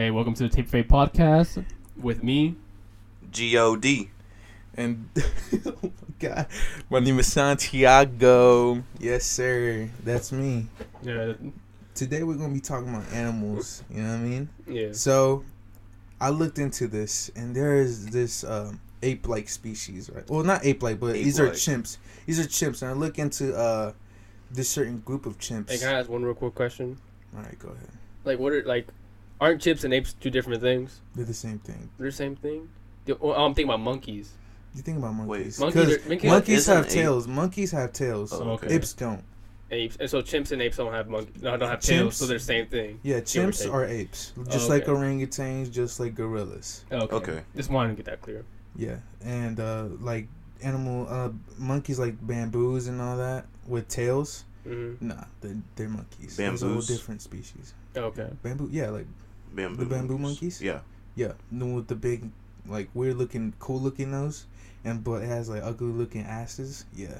Hey, welcome to the Tape Fade podcast with me. G O D. And oh my god, my name is Santiago. Yes, sir, that's me. Yeah, Today we're gonna be talking about animals. You know what I mean? yeah. So, I looked into this, and there is this um, ape-like species, right? Well, not ape-like, but these are Ape-like. chimps. These are chimps, and I look into uh, this certain group of chimps. Hey, can I ask one real quick question? All right, go ahead. Like, what are like, aren't chips and apes two different things? They're the same thing. They're the same thing. The- oh, I'm thinking about monkeys. You think about monkeys? Wait. Monkeys 'Cause are- monkeys- monkeys Isn't have ape- tails. Monkeys have tails. Oh, okay. Apes don't. Apes, and so chimps and apes don't have monkeys. No, don't have tails, Chimps- so they're the same thing. Yeah, chimps are apes, Oh, just like orangutans, just like gorillas. Okay. Okay. Just wanted to get that clear. Yeah, and uh, like animal uh, monkeys like bamboos and all that with tails. Mm-hmm. Nah, they're, they're monkeys. There's a whole Bamboos? different species. Okay. Bamboo, yeah, like Bamboo. The bamboo monkeys? Yeah. yeah, the one with the big, like weird looking, cool looking nose, and but it has like ugly looking asses. Yeah,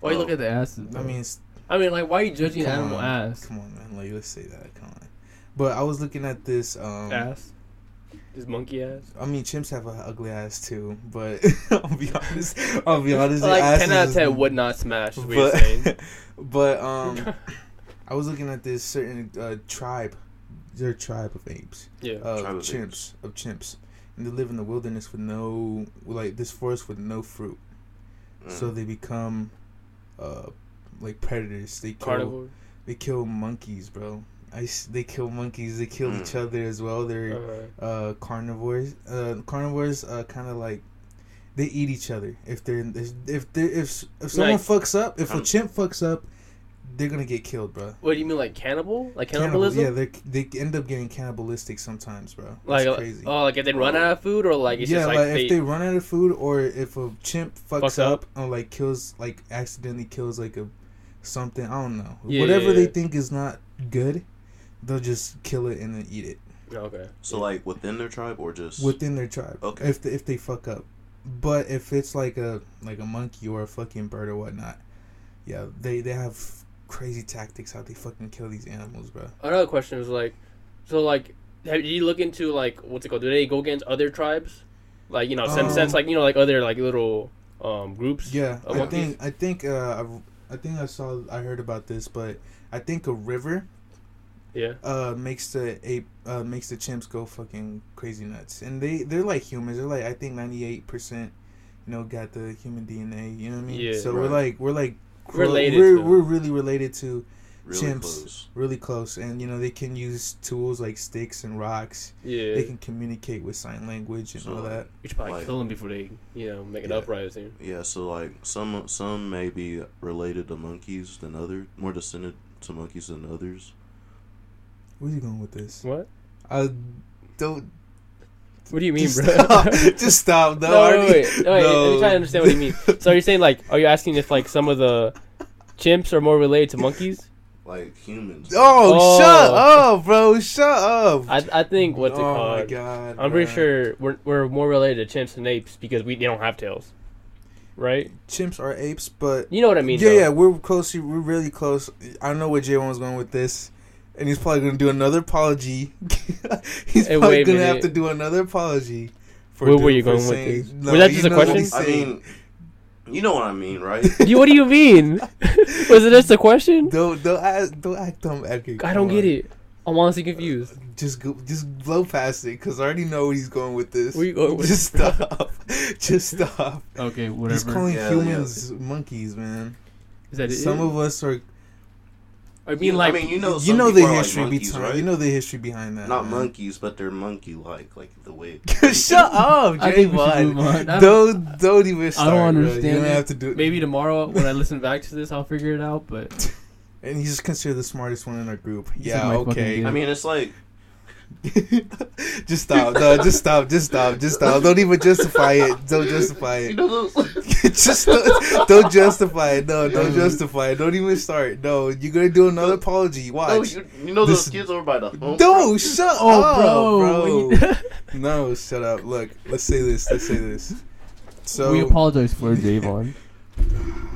Why you Oh. look at the asses? I mean, it's, I mean, like, why are you judging Come animal on. ass? come on, man, like let's say that. Come on, but I was looking at this. Um, Ass. Just monkey ass. I mean, chimps have an ugly ass too, but I'll be honest. I'll be honest. Like asses ten out of ten would not smash. Is what you're saying. but but um, I was looking at this certain uh, tribe. They're a tribe of apes, yeah. of Tribe of chimps, apes. of chimps, and they live in the wilderness with no, like this forest with no fruit. Mm. So they become, uh, like predators. They kill, Carnivore. they kill monkeys, bro. I s- they kill monkeys. They kill Mm. each other as well. They're Uh, uh carnivores uh carnivores uh kind of like they eat each other if they're if they if if someone Like- fucks up if a Um, chimp fucks up they're gonna get killed bro what do you mean, like cannibal? Like Cannibal- cannibalism? yeah they they end up getting cannibalistic sometimes bro like, uh, crazy oh, like if they run out of food, or like it's yeah just like, like, if they run out of food or if a chimp fucks, Fucks up, up. or like kills like accidentally kills like a something i don't know Yeah, whatever yeah, they think is not good they'll just kill it and then eat it okay. So like within their tribe or just within their tribe. Okay. If they, if they fuck up, but if it's like a like a monkey or a fucking bird or whatnot, yeah, they they have crazy tactics how they fucking kill these animals, bro. Another question is like, so like, have you look into like what's it called? Do they go against other tribes? Like you know, sense, Um, sense like you know, like other like little um groups. Yeah, I monkeys? think I think uh I, I think I saw I heard about this, but I think a river Yeah. uh makes the ape uh makes the chimps go fucking crazy nuts, and they they're like humans. They're like I think ninety eight percent, you know, got the human DNA. You know what I mean? Yeah. so we're like we're like Related We're, to- we're really related to really chimps. close. really close and you know they can use tools like sticks and rocks Yeah. they can communicate with sign language and So, all that you should probably like- kill them before they you know make an Yeah. uprising. Yeah, so like some some may be related to monkeys than other more descended to monkeys than others. where's you going with this What? i don't What do you mean, just bro? stop just stop no, No, I wait, wait, wait, wait, let me try to understand what you mean. So you're saying like, are you asking if like some of the chimps are more related to monkeys? Like humans. oh, Oh. shut up bro shut up I, I think what's it oh called? my god I'm pretty sure we're we're more related to chimps than apes because we they don't have tails, right? chimps are apes but You know what I mean? yeah though. yeah we're close we're really close i don't know where Javon was going with this and he's probably gonna do another apology he's Hey, probably gonna have to do another apology for Where were you for going with this? No, Was that just a question? I mean, you know what I mean, right? You, what do you mean? Was it just a question? Don't don't act, don't act dumb, Edgar. I don't get it. I'm honestly confused. Uh, just go, just blow past it, cause I already know where he's going with this. Where you going with just this? stop, just stop. Okay, whatever. He's calling Yeah, humans monkeys, man. Is that it? Some of us are. I mean, You- like, I mean, you know, you know the people are like history monkeys, behind. right? You know the history behind that. Not man. monkeys, but they're monkey-like, like the way. Shut up, I J think we should move One. on. I don't- Don't don't even start. bro. understand You don't have to do it. maybe tomorrow when I listen back to this, I'll figure it out. But And he's considered the smartest one in our group. He yeah, said okay. I mean, it's like just stop. No, just stop. Just stop. Just stop. Don't even justify it. Don't justify it. just don't, don't justify it. No, don't justify it. Don't even start. No, you're gonna do another apology. No, Watch. you, you know those kids over by the home. No, shut oh, up, bro, bro. No, shut up. Look, let's say this. Let's say this. So, we apologize for Javon.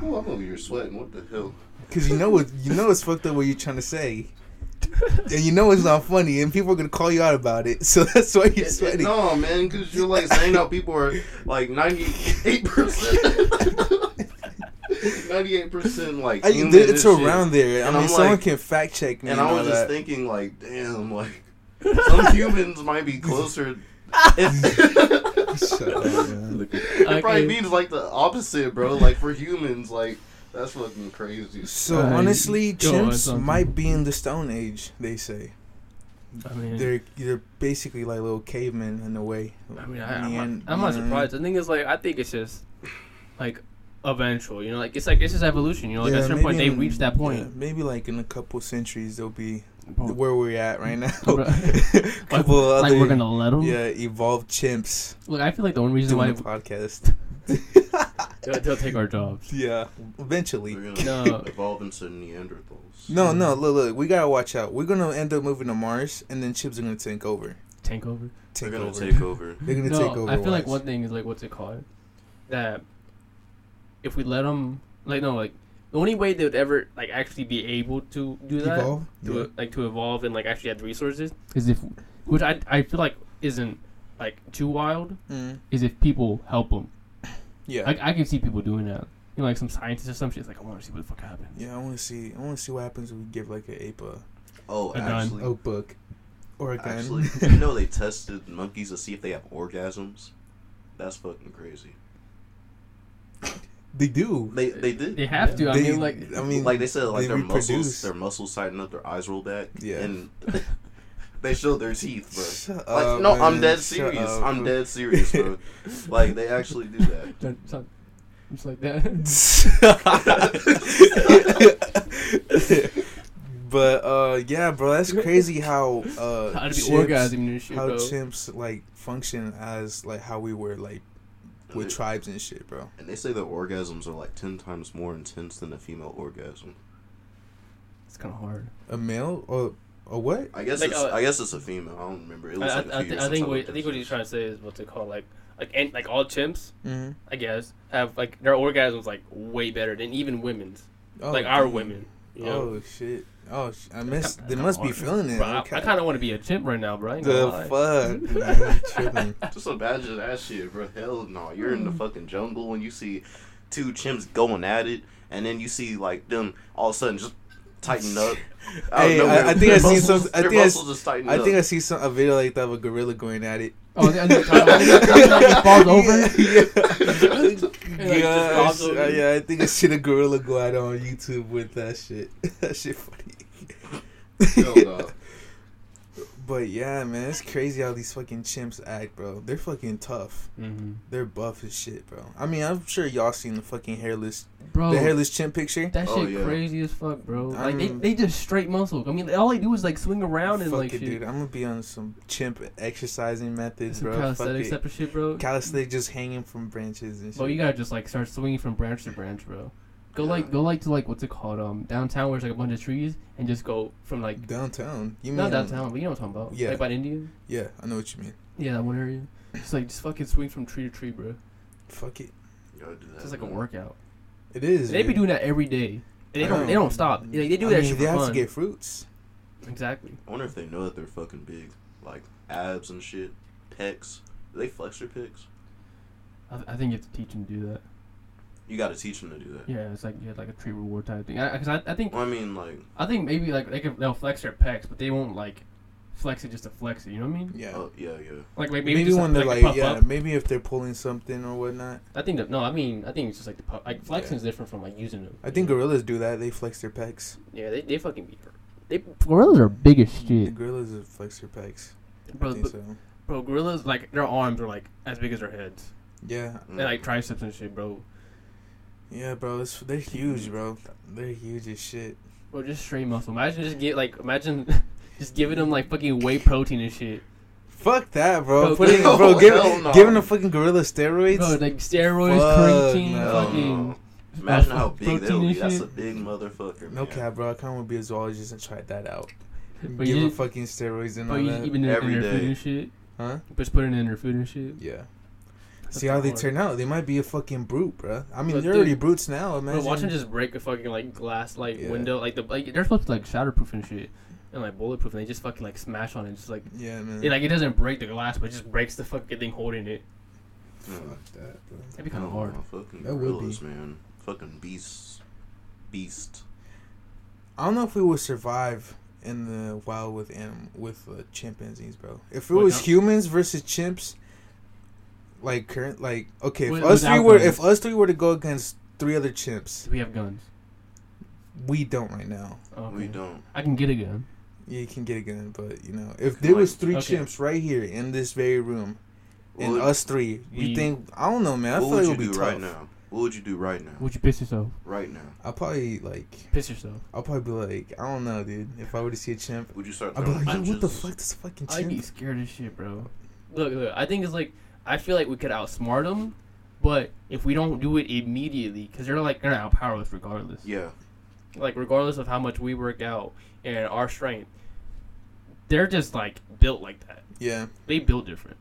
Oh, I'm over here sweating. What the hell? because you know what, you know it's fucked up what you're trying to say. And you know it's not funny, and people are gonna call you out about it. So that's why you're It- it- sweating. no, man, because you're like saying how people are like 98%. 98% like. I, it's and shit. around there. I And mean, I'm someone like- can fact check me. And I was just that. thinking, like, damn, like, some humans might be closer. it Shut up, man. probably means like the opposite, bro. Like for humans, like that's fucking crazy. So Alright, honestly, chimps might be in the Stone Age. They say I mean, they're they're basically like little cavemen in a way. I mean, I, I'm, not, I'm not surprised. The thing is, like, I think it's just like eventual. You know, like it's like it's just evolution. You know, like at a certain point they in- reach that point. yeah, maybe like in a couple centuries they'll be Bro, where we're at right now. Couple like, other, like we're gonna let them. yeah evolved chimps Look, I feel like the only reason why doing a podcast. They'll, they'll take our jobs. yeah, eventually. We're gonna No. evolve into Neanderthals. No, no, look, look, we gotta watch out. We're gonna end up moving to Mars, and then chips are gonna take over. Tank over. They're Take gonna over. take over. They're gonna no, take over. I feel like one thing is like what's it called? That if we let them, like no, like the only way they would ever like actually be able to do that, evolve. to Yeah. like to evolve and like actually have resources, is if, which I I feel like isn't like too wild, Mm. is if people help them. Yeah. Like I can see people doing that. You know, like some scientists or some shit. It's like I want to see what the fuck happens. yeah, I want to see. I want to see what happens if we give like a ape a Oh, A gun. actually, oak book or a gun. actually, you know they tested monkeys to see if they have orgasms. That's fucking crazy. they do. They they did. They have to. I They- mean, like I mean, like they said, like they their muscles, their muscles tighten up, their eyes roll back, Yeah. and they showed their teeth, bro. Shut Like, up, no, I'm dead serious. up. I'm dead serious, bro. like they actually do that. it's like that. but uh, yeah, bro, that's crazy how uh, How to be chimps- orgasming and shit, how bro. chimps like function as like how we were like with they- tribes and shit, bro. And they say that orgasms are like ten times more intense than a female orgasm. It's kind of hard. A male or a what? I guess Like, it's uh, I guess it's a female. I don't remember. It was I, like a I, few I, years I since think what, looked I think at what he's trying to say is what's it called like like and like all chimps Mm-hmm. I guess have like their orgasms like way better than even women's Oh, like our damn. women. You know? Oh shit! Oh, sh- I missed. kinda- They must be kinda feeling it. Bro, I, okay. I kind of want to be a chimp right now, bro. I ain't gonna the fuck, man, I'm tripping. Just imagine that shit, bro. Hell no. You're in the Mm. fucking jungle and you see two chimps going at it, and then you see like them all of a sudden just tighten up. Hey, I- I think I seen muscles- some- I think I s- muscles just tighten I up. think I see some a video like that of a gorilla going at it. Oh, and then it falls over. Yeah, yeah, falls I- over. yeah. I think I seen a gorilla go at it on YouTube with that shit. that shit funny. Hell no. But yeah, man, it's crazy how these fucking chimps act, bro. They're fucking tough. hmm They're buff as shit, bro. I mean, I'm sure y'all seen the fucking hairless, Bro, the hairless chimp picture. that Oh, shit yeah. crazy as fuck, bro. Like they, they just straight muscle. I mean, all they do is like swing around and Fuck like it, shit. dude. I'm gonna be on some chimp exercising methods, Some bro. Fuck calisthenics it. type of shit, bro. Calisthenics just hanging from branches and shit. Bro, you gotta just like start swinging from branch to branch, bro. Go Yeah. like go like to like what's it called um downtown where there's like a bunch of trees and just go from like downtown. You mean not downtown but you know what I'm talking about Yeah. like by Indian Yeah, I know what you mean. yeah that one area just like just fucking swing from tree to tree bro Fuck it. You gotta do that, it's just like a workout It is. they be doing that every day and they I don't they don't stop like, they do I that mean, shit they for have fun to get fruits. exactly I wonder if they know that they're fucking big, like abs and shit, pecs. Do they flex their pecs? I, I think you have to teach them to do that You gotta teach them to do that. yeah it's like you yeah like a tree reward type thing I, cause I, I think Well, I mean, like, I think maybe like they can they'll flex their pecs but they won't like flex it just to flex it you know what I mean Yeah. oh yeah, yeah. like maybe maybe just when they're like, like, yeah, up. maybe if they're pulling something or whatnot. I think that no, I mean I think it's just like the pu- like flexing Yeah. is different from like using them. I think gorillas do that. They flex their pecs. Yeah, they, they fucking be. They gorillas are big as The gorillas flex their pecs. bro. I think But, so. bro, gorillas like their arms are like as big as their heads. Yeah, and like triceps and shit, bro. Yeah, bro. It's, they're huge, mm. bro. They're huge as shit. Bro, just straight muscle. Imagine just get like imagine just giving them like fucking whey protein and shit. Fuck that, bro. Bro, Putting, no, bro, give, no. giving a fucking gorilla steroids. Bro, like steroids, Fuck creatine, no. fucking. Imagine how big protein they'll be. That's a big motherfucker. no man. cap, bro. I kind of want to be a zoologist and try that out. But Give you, them fucking steroids and all you that. even in, in Every their food and shit. huh? Just putting it in their food and shit. Yeah. That's See how they turn out. They might be a fucking brute, bro. I mean, But they're dude- already brutes now. Bro, Imagine. watch them just break a fucking like glass like Yeah. window like the like they're supposed to like shatterproof and shit. and like bulletproof, and they just fucking like smash on it, just like Yeah, man. it, like it doesn't break the glass, but it just breaks the fucking thing holding it. Fuck that, bro. That'd be kind of hard. Fucking That would be. gorillas, man. Fucking beasts. Beast. I don't know if we would survive in the wild with anim- with uh, chimpanzees, bro. If it Wait, was no- humans versus chimps, like current, like okay, if With- us three were guns. if us three were to go against three other chimps, We have guns. we don't right now. Okay. We don't. I can get a gun. Yeah, you can get a gun, but you know, if Like, there was three okay. chimps right here in this very room, and would- us three, you We- think? I don't know, man. I feel like it you would be do tough. right now? What would you do right now? Would you piss yourself? Right now. I'll probably like, Piss yourself. I'll probably be like, I don't know, dude. If I were to see a chimp, Would you start I'd be throwing like, yo, what the fuck, this fucking I'd be scared as shit, bro. Look, look. I think it's like I feel like we could outsmart them, but if we don't do it immediately, because they're like they're not outpower us regardless. Yeah. Like regardless of how much we work out and our strength, they're just like built like that. Yeah, They built different.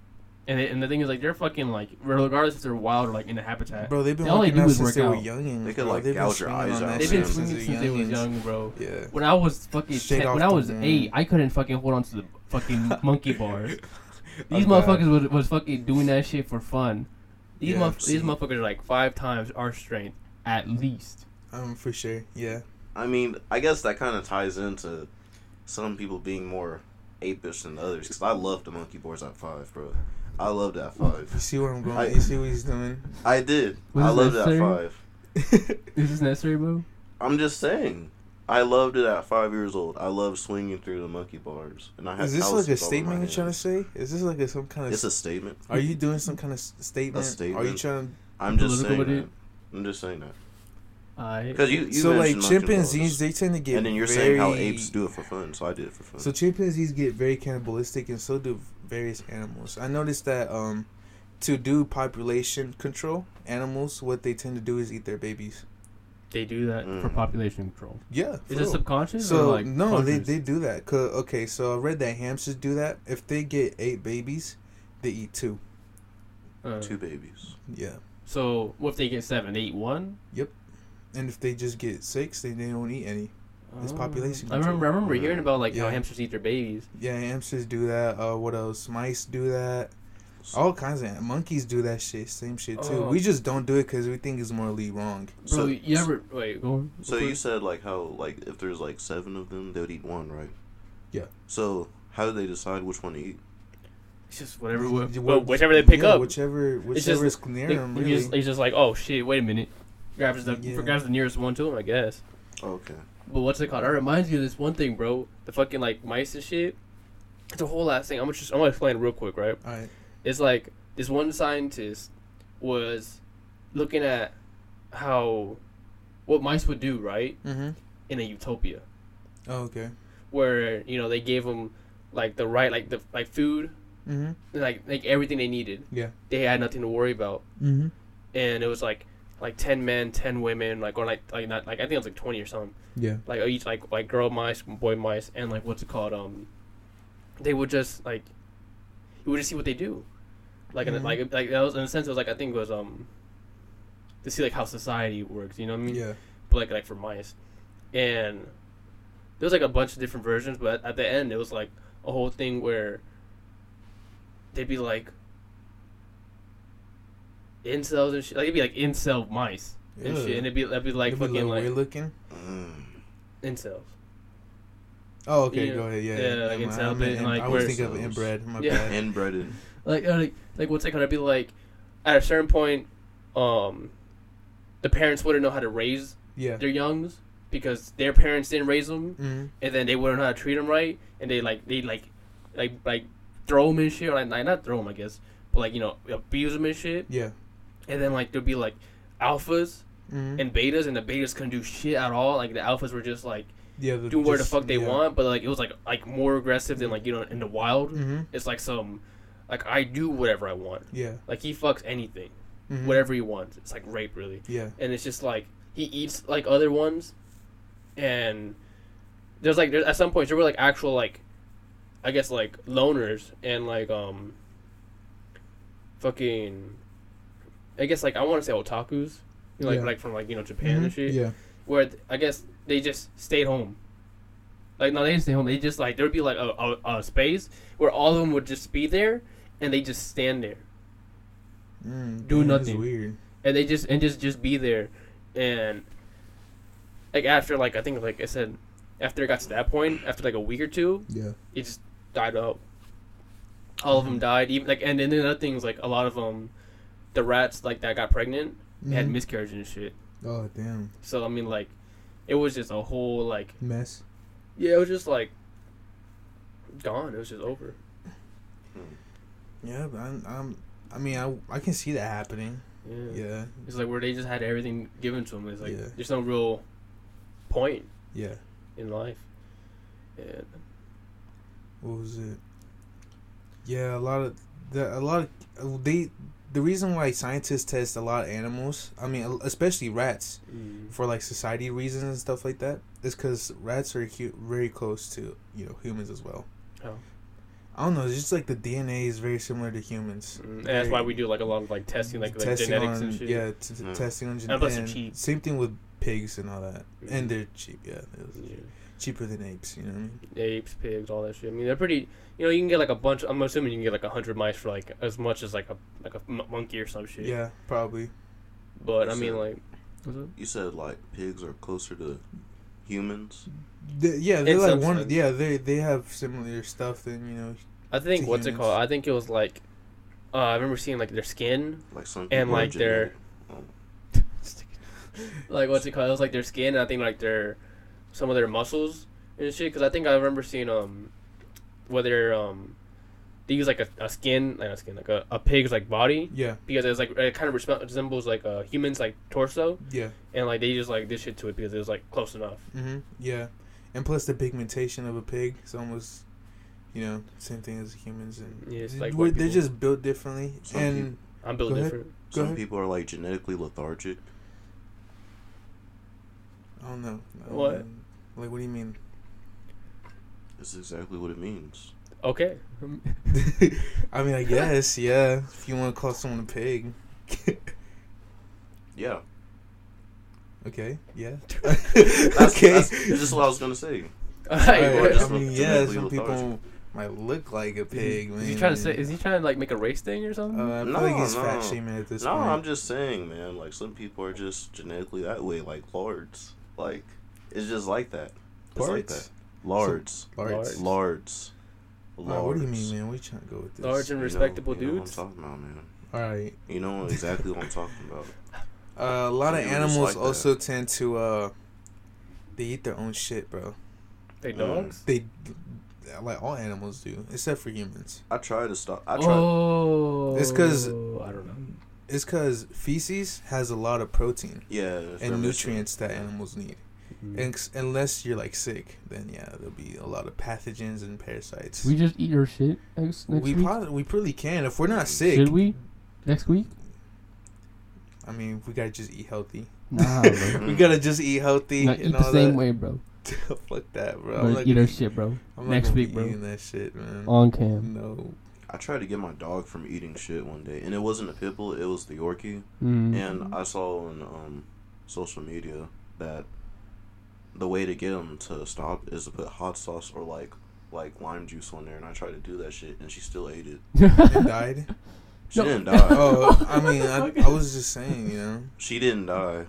And, it, and the thing is, like, they're fucking like, regardless if they're wild or like in a habitat, bro, they've been They all they working do out is since work they were out. youngins. They could, bro. like, They've gouge your eyes out, they've been swinging since they was youngins. young, bro. Yeah. When I was fucking ten, when I was ground. eight, I couldn't fucking hold on to the fucking monkey bar. These I'm motherfuckers was, was fucking doing that shit for fun. These Yeah, motherf- these motherfuckers are like five times our strength at least. Um, for sure. Yeah. I mean, I guess that kind of ties into some people being more apish than others. Because I love the monkey bars at five, bro. I loved at You see where I'm going? I- you see what he's doing? I did. Was I this loved it at five. Is this necessary, bro? I'm just saying. I loved it at five years old. I loved swinging through the monkey bars, and I had. Is this like a statement you're trying to say? Is this like a, some kind of? It's a statement. are you doing some kind of statement? A statement. Are you trying? I'm just Political saying with that. I'm just saying that I because you, you so like chimpanzees, bars, they tend to get. and then you're very, saying how apes do it for fun, so I did it for fun. So chimpanzees get very cannibalistic, and so do various animals. I noticed that um, to do population control, animals what they tend to do is eat their babies. They do that for Mm. population control. Yeah. Is for it subconscious So or like no, they conscious? they do that. 'Cause- okay, so I read that hamsters do that. If they get eight babies, they eat two. Uh, Two babies. Yeah. So what if they get seven, eight, one? And if they just get six, then they don't eat any. It's Oh. population I remember. I remember control. hearing about like how hamsters eat their babies. Yeah, hamsters do that. Uh, what else? Mice do that. All kinds of monkeys do that shit. Same shit too. Oh. We uh, just don't do it because we think it's morally wrong. Bro, So- you ever wait? Go on. So you said like how like if there's like seven of them, they would eat one, right? Yeah. So how do they decide which one to eat? It's just whatever, You- wh- well, whichever they pick yeah, up. Whichever, just- whichever is near They- them. Really. just, he's just like, oh shit, wait a minute. Grabs the Yeah. grabs the nearest one to him, I guess. Oh, okay. But what's it called? That reminds me of this one thing, bro. The fucking like mice and shit. It's a whole last thing. I'm gonna just I'm gonna explain real quick, right? All right. It's like this one scientist was looking at how what mice would do, right, Mm-hmm. in a utopia Oh, okay. where you know they gave them like the right like the like food, Mm-hmm. like like everything they needed. Yeah. They had nothing to worry about. Mm-hmm. and it was like like ten men, ten women, like or like like not like I think it was like twenty or something. Yeah. Like each like like girl mice, boy mice, and like what's it called? Um, they would just like you would just see what they do, like in a- Mhm. like like that was in a sense it was like I think it was um to see like how society works. You know what I mean? Yeah. But like like for mice, and there was like a bunch of different versions, but at the end it was like a whole thing where they'd be like incels and shit. Like it'd be like incel mice and shit, and it'd be that'd be like It'd fucking little like weird looking. Incels. Oh, okay. Yeah. Go ahead. Yeah. Yeah, yeah. like I'm- it's I'm in- and, like, I was where- thinking of inbred. My Yeah. bad. Inbred in. Like uh, like like what's it gonna be like? At a certain point, um, the parents wouldn't know how to raise Yeah. their youngs because their parents didn't raise them, Mm-hmm. and then they wouldn't know how to treat them right, and they like they like like like throw them and shit, or like, like not throw them, I guess, but like you know abuse them and shit, Yeah. and then like there'd be like alphas Mm-hmm. and betas, and the betas couldn't do shit at all. Like the alphas were just like yeah. The, doing where the fuck they yeah. want, but like it was like like more aggressive than like you know in the wild. Mm-hmm. It's like some like I do whatever I want. Yeah. Like he fucks anything, Mhm. whatever he wants. It's like rape, really. Yeah. And it's just like he eats like other ones, and there's like there's, at some point there were like actual like, I guess like loners and like um. Fucking, I guess like I want to say otaku's, you know, like Yeah. like from like you know Japan and Mhm. shit, Yeah. where th- I guess they just stayed home. Like no, they didn't stay home. They just like there would be like a, a, a space where all of them would just be there, and they just stand there, Mm, Do nothing. weird. and they just and just just be there, and like after like I think like I said, after it got to that point, after like a week or two, Yeah. it just died out. All of them died. Even like and then other things like a lot of them, the rats like that got pregnant had Mhm. miscarriage and shit. Oh damn. So I mean like, it was just a whole like Mess. yeah, it was just like gone. It was just over. Yeah, but I'm, I'm. I mean, I I can see that happening. Yeah. Yeah. It's like where they just had everything given to them. It's like Yeah. there's no real point Yeah. in life. And What was it? Yeah, a lot of the a lot of they. The reason why scientists test a lot of animals, I mean, especially rats, mm-hmm. for like society reasons and stuff like that, is because rats are hu- very close to you know humans as well. Oh. I don't know. It's just like the DNA is very similar to humans. Mm, and that's why we do like a lot of like testing, like, like genetics on, and shit. Yeah, t- t- Mm. testing on And plus genetics. cheap. Same thing with pigs and all that, Mhm. and they're cheap. Yeah, it was Yeah. cheaper than apes. You know what I mean? apes, pigs, all that shit. I mean, they're pretty. You know, you can get like a bunch. I'm assuming you can get like a hundred mice for like as much as like a like a m- monkey or some shit. Yeah, probably. But I So- mean, like, what's up? You said like pigs are closer to humans. They- yeah, they're In like one. sense. Yeah, they they have similar stuff than you know. I think To what's it called? I think it was like. Uh, I remember seeing like their skin, Like some And, people are like, their- genetic- like what's it called? It was like their skin. And I think like their, some of their muscles and shit. Because I think I remember seeing um, whether um, they use like a, a skin, like a skin, like a, a pig's like body Yeah, because it's like it kind of resembles like a human's like torso, yeah, and like they just like this shit to it because it was like close enough. hmm yeah, and plus the pigmentation of a pig is almost, you know, same thing as humans, and Yeah, it's like we're- they're people. just built differently, Some and I'm built Go ahead. different. Go Some ahead. people are like genetically lethargic. I don't know. I don't What? know. Like, what do you mean? That's exactly what it means. Okay. I mean, I guess, yeah. If you want to call someone a pig, Yeah. okay, yeah. That's, okay. That's just what I was gonna say. Alright, Or I mean, yeah, genetically some people might look like a pig. Is he man. trying to say? Is he trying to like make a race thing or something? Uh, I feel No, like he's no. fat shaming at this No, point. I'm just saying, man. Like some people are just genetically that way, like lords. Like it's just like that. It's like Lards? that. Lords. Lards. Lords. Wow, what do you mean, man? What are you trying to go with this? Large and You know- respectable you know what. I'm talking about, man. All right. You know exactly what I'm talking about. Uh, a lot Some of animals like that. also tend to uh, they eat their own shit, bro. They Mm. dogs. They like all animals do, except for humans. I try to stop. I try. Oh, It's 'cause- I don't know. It's because feces has a lot of protein yeah. and nutrients that animals need. Mm. And ex- unless you're like sick, then yeah, there'll be a lot of pathogens and parasites. We just eat our shit next, next we week. probably we probably can if we're not sick. Should we? Next week? I mean, we gotta just eat healthy. Nah, we gotta just eat healthy Nah, and eat all the same that. way, bro. Fuck that, bro. Bro, I'm not eat gonna our shit, bro. I'm Next week, bro. Eating that shit, man. On cam. No. I tried to get my dog from eating shit one day, and it wasn't a pit bull; it was the Yorkie. Mm. And I saw on um, social media that the way to get him to stop is to put hot sauce or like like lime juice on there. And I tried to do that shit, and she still ate it. And died. She No. didn't die. Oh, I mean, I, I was just saying, you know. She didn't die.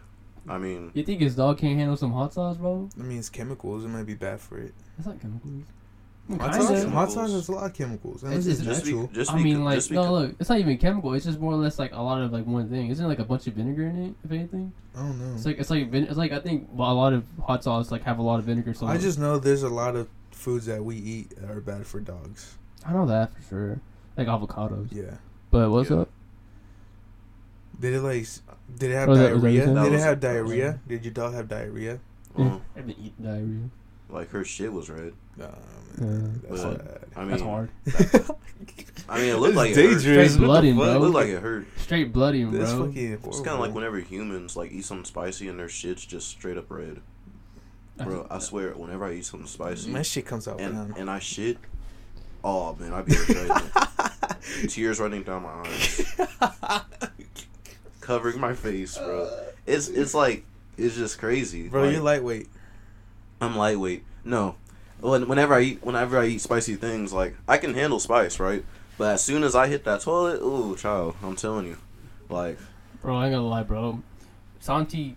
I mean, You think his dog can't handle some hot sauce, bro? I mean, it's chemicals. It might be bad for it. That's not chemicals. Hot sauce, Chemicals. hot sauce has a lot of chemicals. And It's- this is it's- just be, natural. just I mean, like, just no, because, look, it's not even chemical. It's just more or less like a lot of like one thing. Isn't it like a bunch of vinegar in it? If anything, I don't know. it's like it's like vin- it's like I think a lot of hot sauce like have a lot of vinegar. So I just know there's a lot of foods that we eat that are bad for dogs. I know that for sure. Like avocados. Yeah. But what's Yeah. up? Did it like? Did it have Oh, that- was that diarrhea? you said? That Did it have diarrhea? Did your dog have diarrhea? uh, I've been eating diarrhea. Like her shit was red. Nah, Yeah. man, that's But, bad. I mean, That's hard. I mean, it looked It's like it hurt. dangerous. Straight What the bro. It looked like it hurt. Straight bloody, bro. That's It's kind of like whenever humans like eat something spicy and their shit's just straight up red. Bro, I swear, whenever I eat something spicy My shit comes out and and I shit, oh man, I be regretting it. Tears running down my eyes, covering my face, bro. Uh, it's it's like it's just crazy. Bro, Like, you're lightweight. I'm lightweight. No, when, whenever I eat whenever I eat spicy things, like I can handle spice, right? But as soon as I hit that toilet, ooh, child, I'm telling you, like Bro, I ain't gonna lie, bro. Santi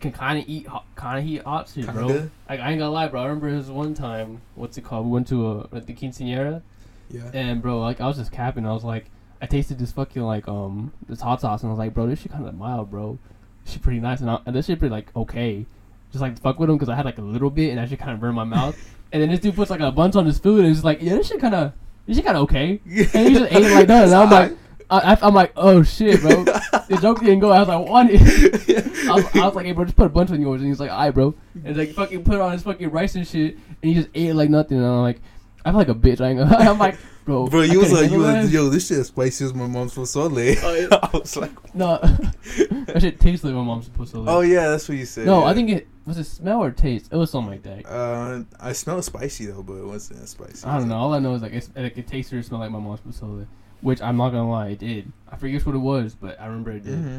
can kind of eat, kind of eat hot shit, bro. Kinda? Like, I ain't gonna lie, bro. I remember this one time. What's it called? We went to a at the quinceanera, Yeah. and bro, like I was just capping. I was like, I tasted this fucking like um this hot sauce, and I was like, bro, this shit kind of mild, bro. She pretty nice, and, I, and this shit pretty like okay. Just like fuck with him because I had like a little bit, and I should kind of burn my mouth. and then this dude puts like a bunch on his food, and he's like, yeah, this shit kind of, this shit kind of okay. And he just ate it like that, and I'm like. I, I, I'm like, oh shit, bro. the joke didn't go. I was like, what? I was, I was like, hey, bro, just put a bunch on yours. And he's like, alright, bro. And he's like, fucking put it on his fucking rice and shit. And he just ate it like nothing. And I'm like, I feel like a bitch. I ain't gonna. I'm like, bro. Bro, I you was like, you was, yo, this shit is spicy as my mom's pozole. Oh, yeah. I was like, No, that shit tastes like my mom's pozole. Live. oh yeah, that's what you said. no, yeah. I think it was it smell or taste. It was something like that. Uh, I smell spicy though, but it wasn't spicy. I don't know. All I know is like it's, like it tasted or smelled like my mom's pozole, which I'm not gonna lie, it did. I forget what it was, but I remember it did. hmm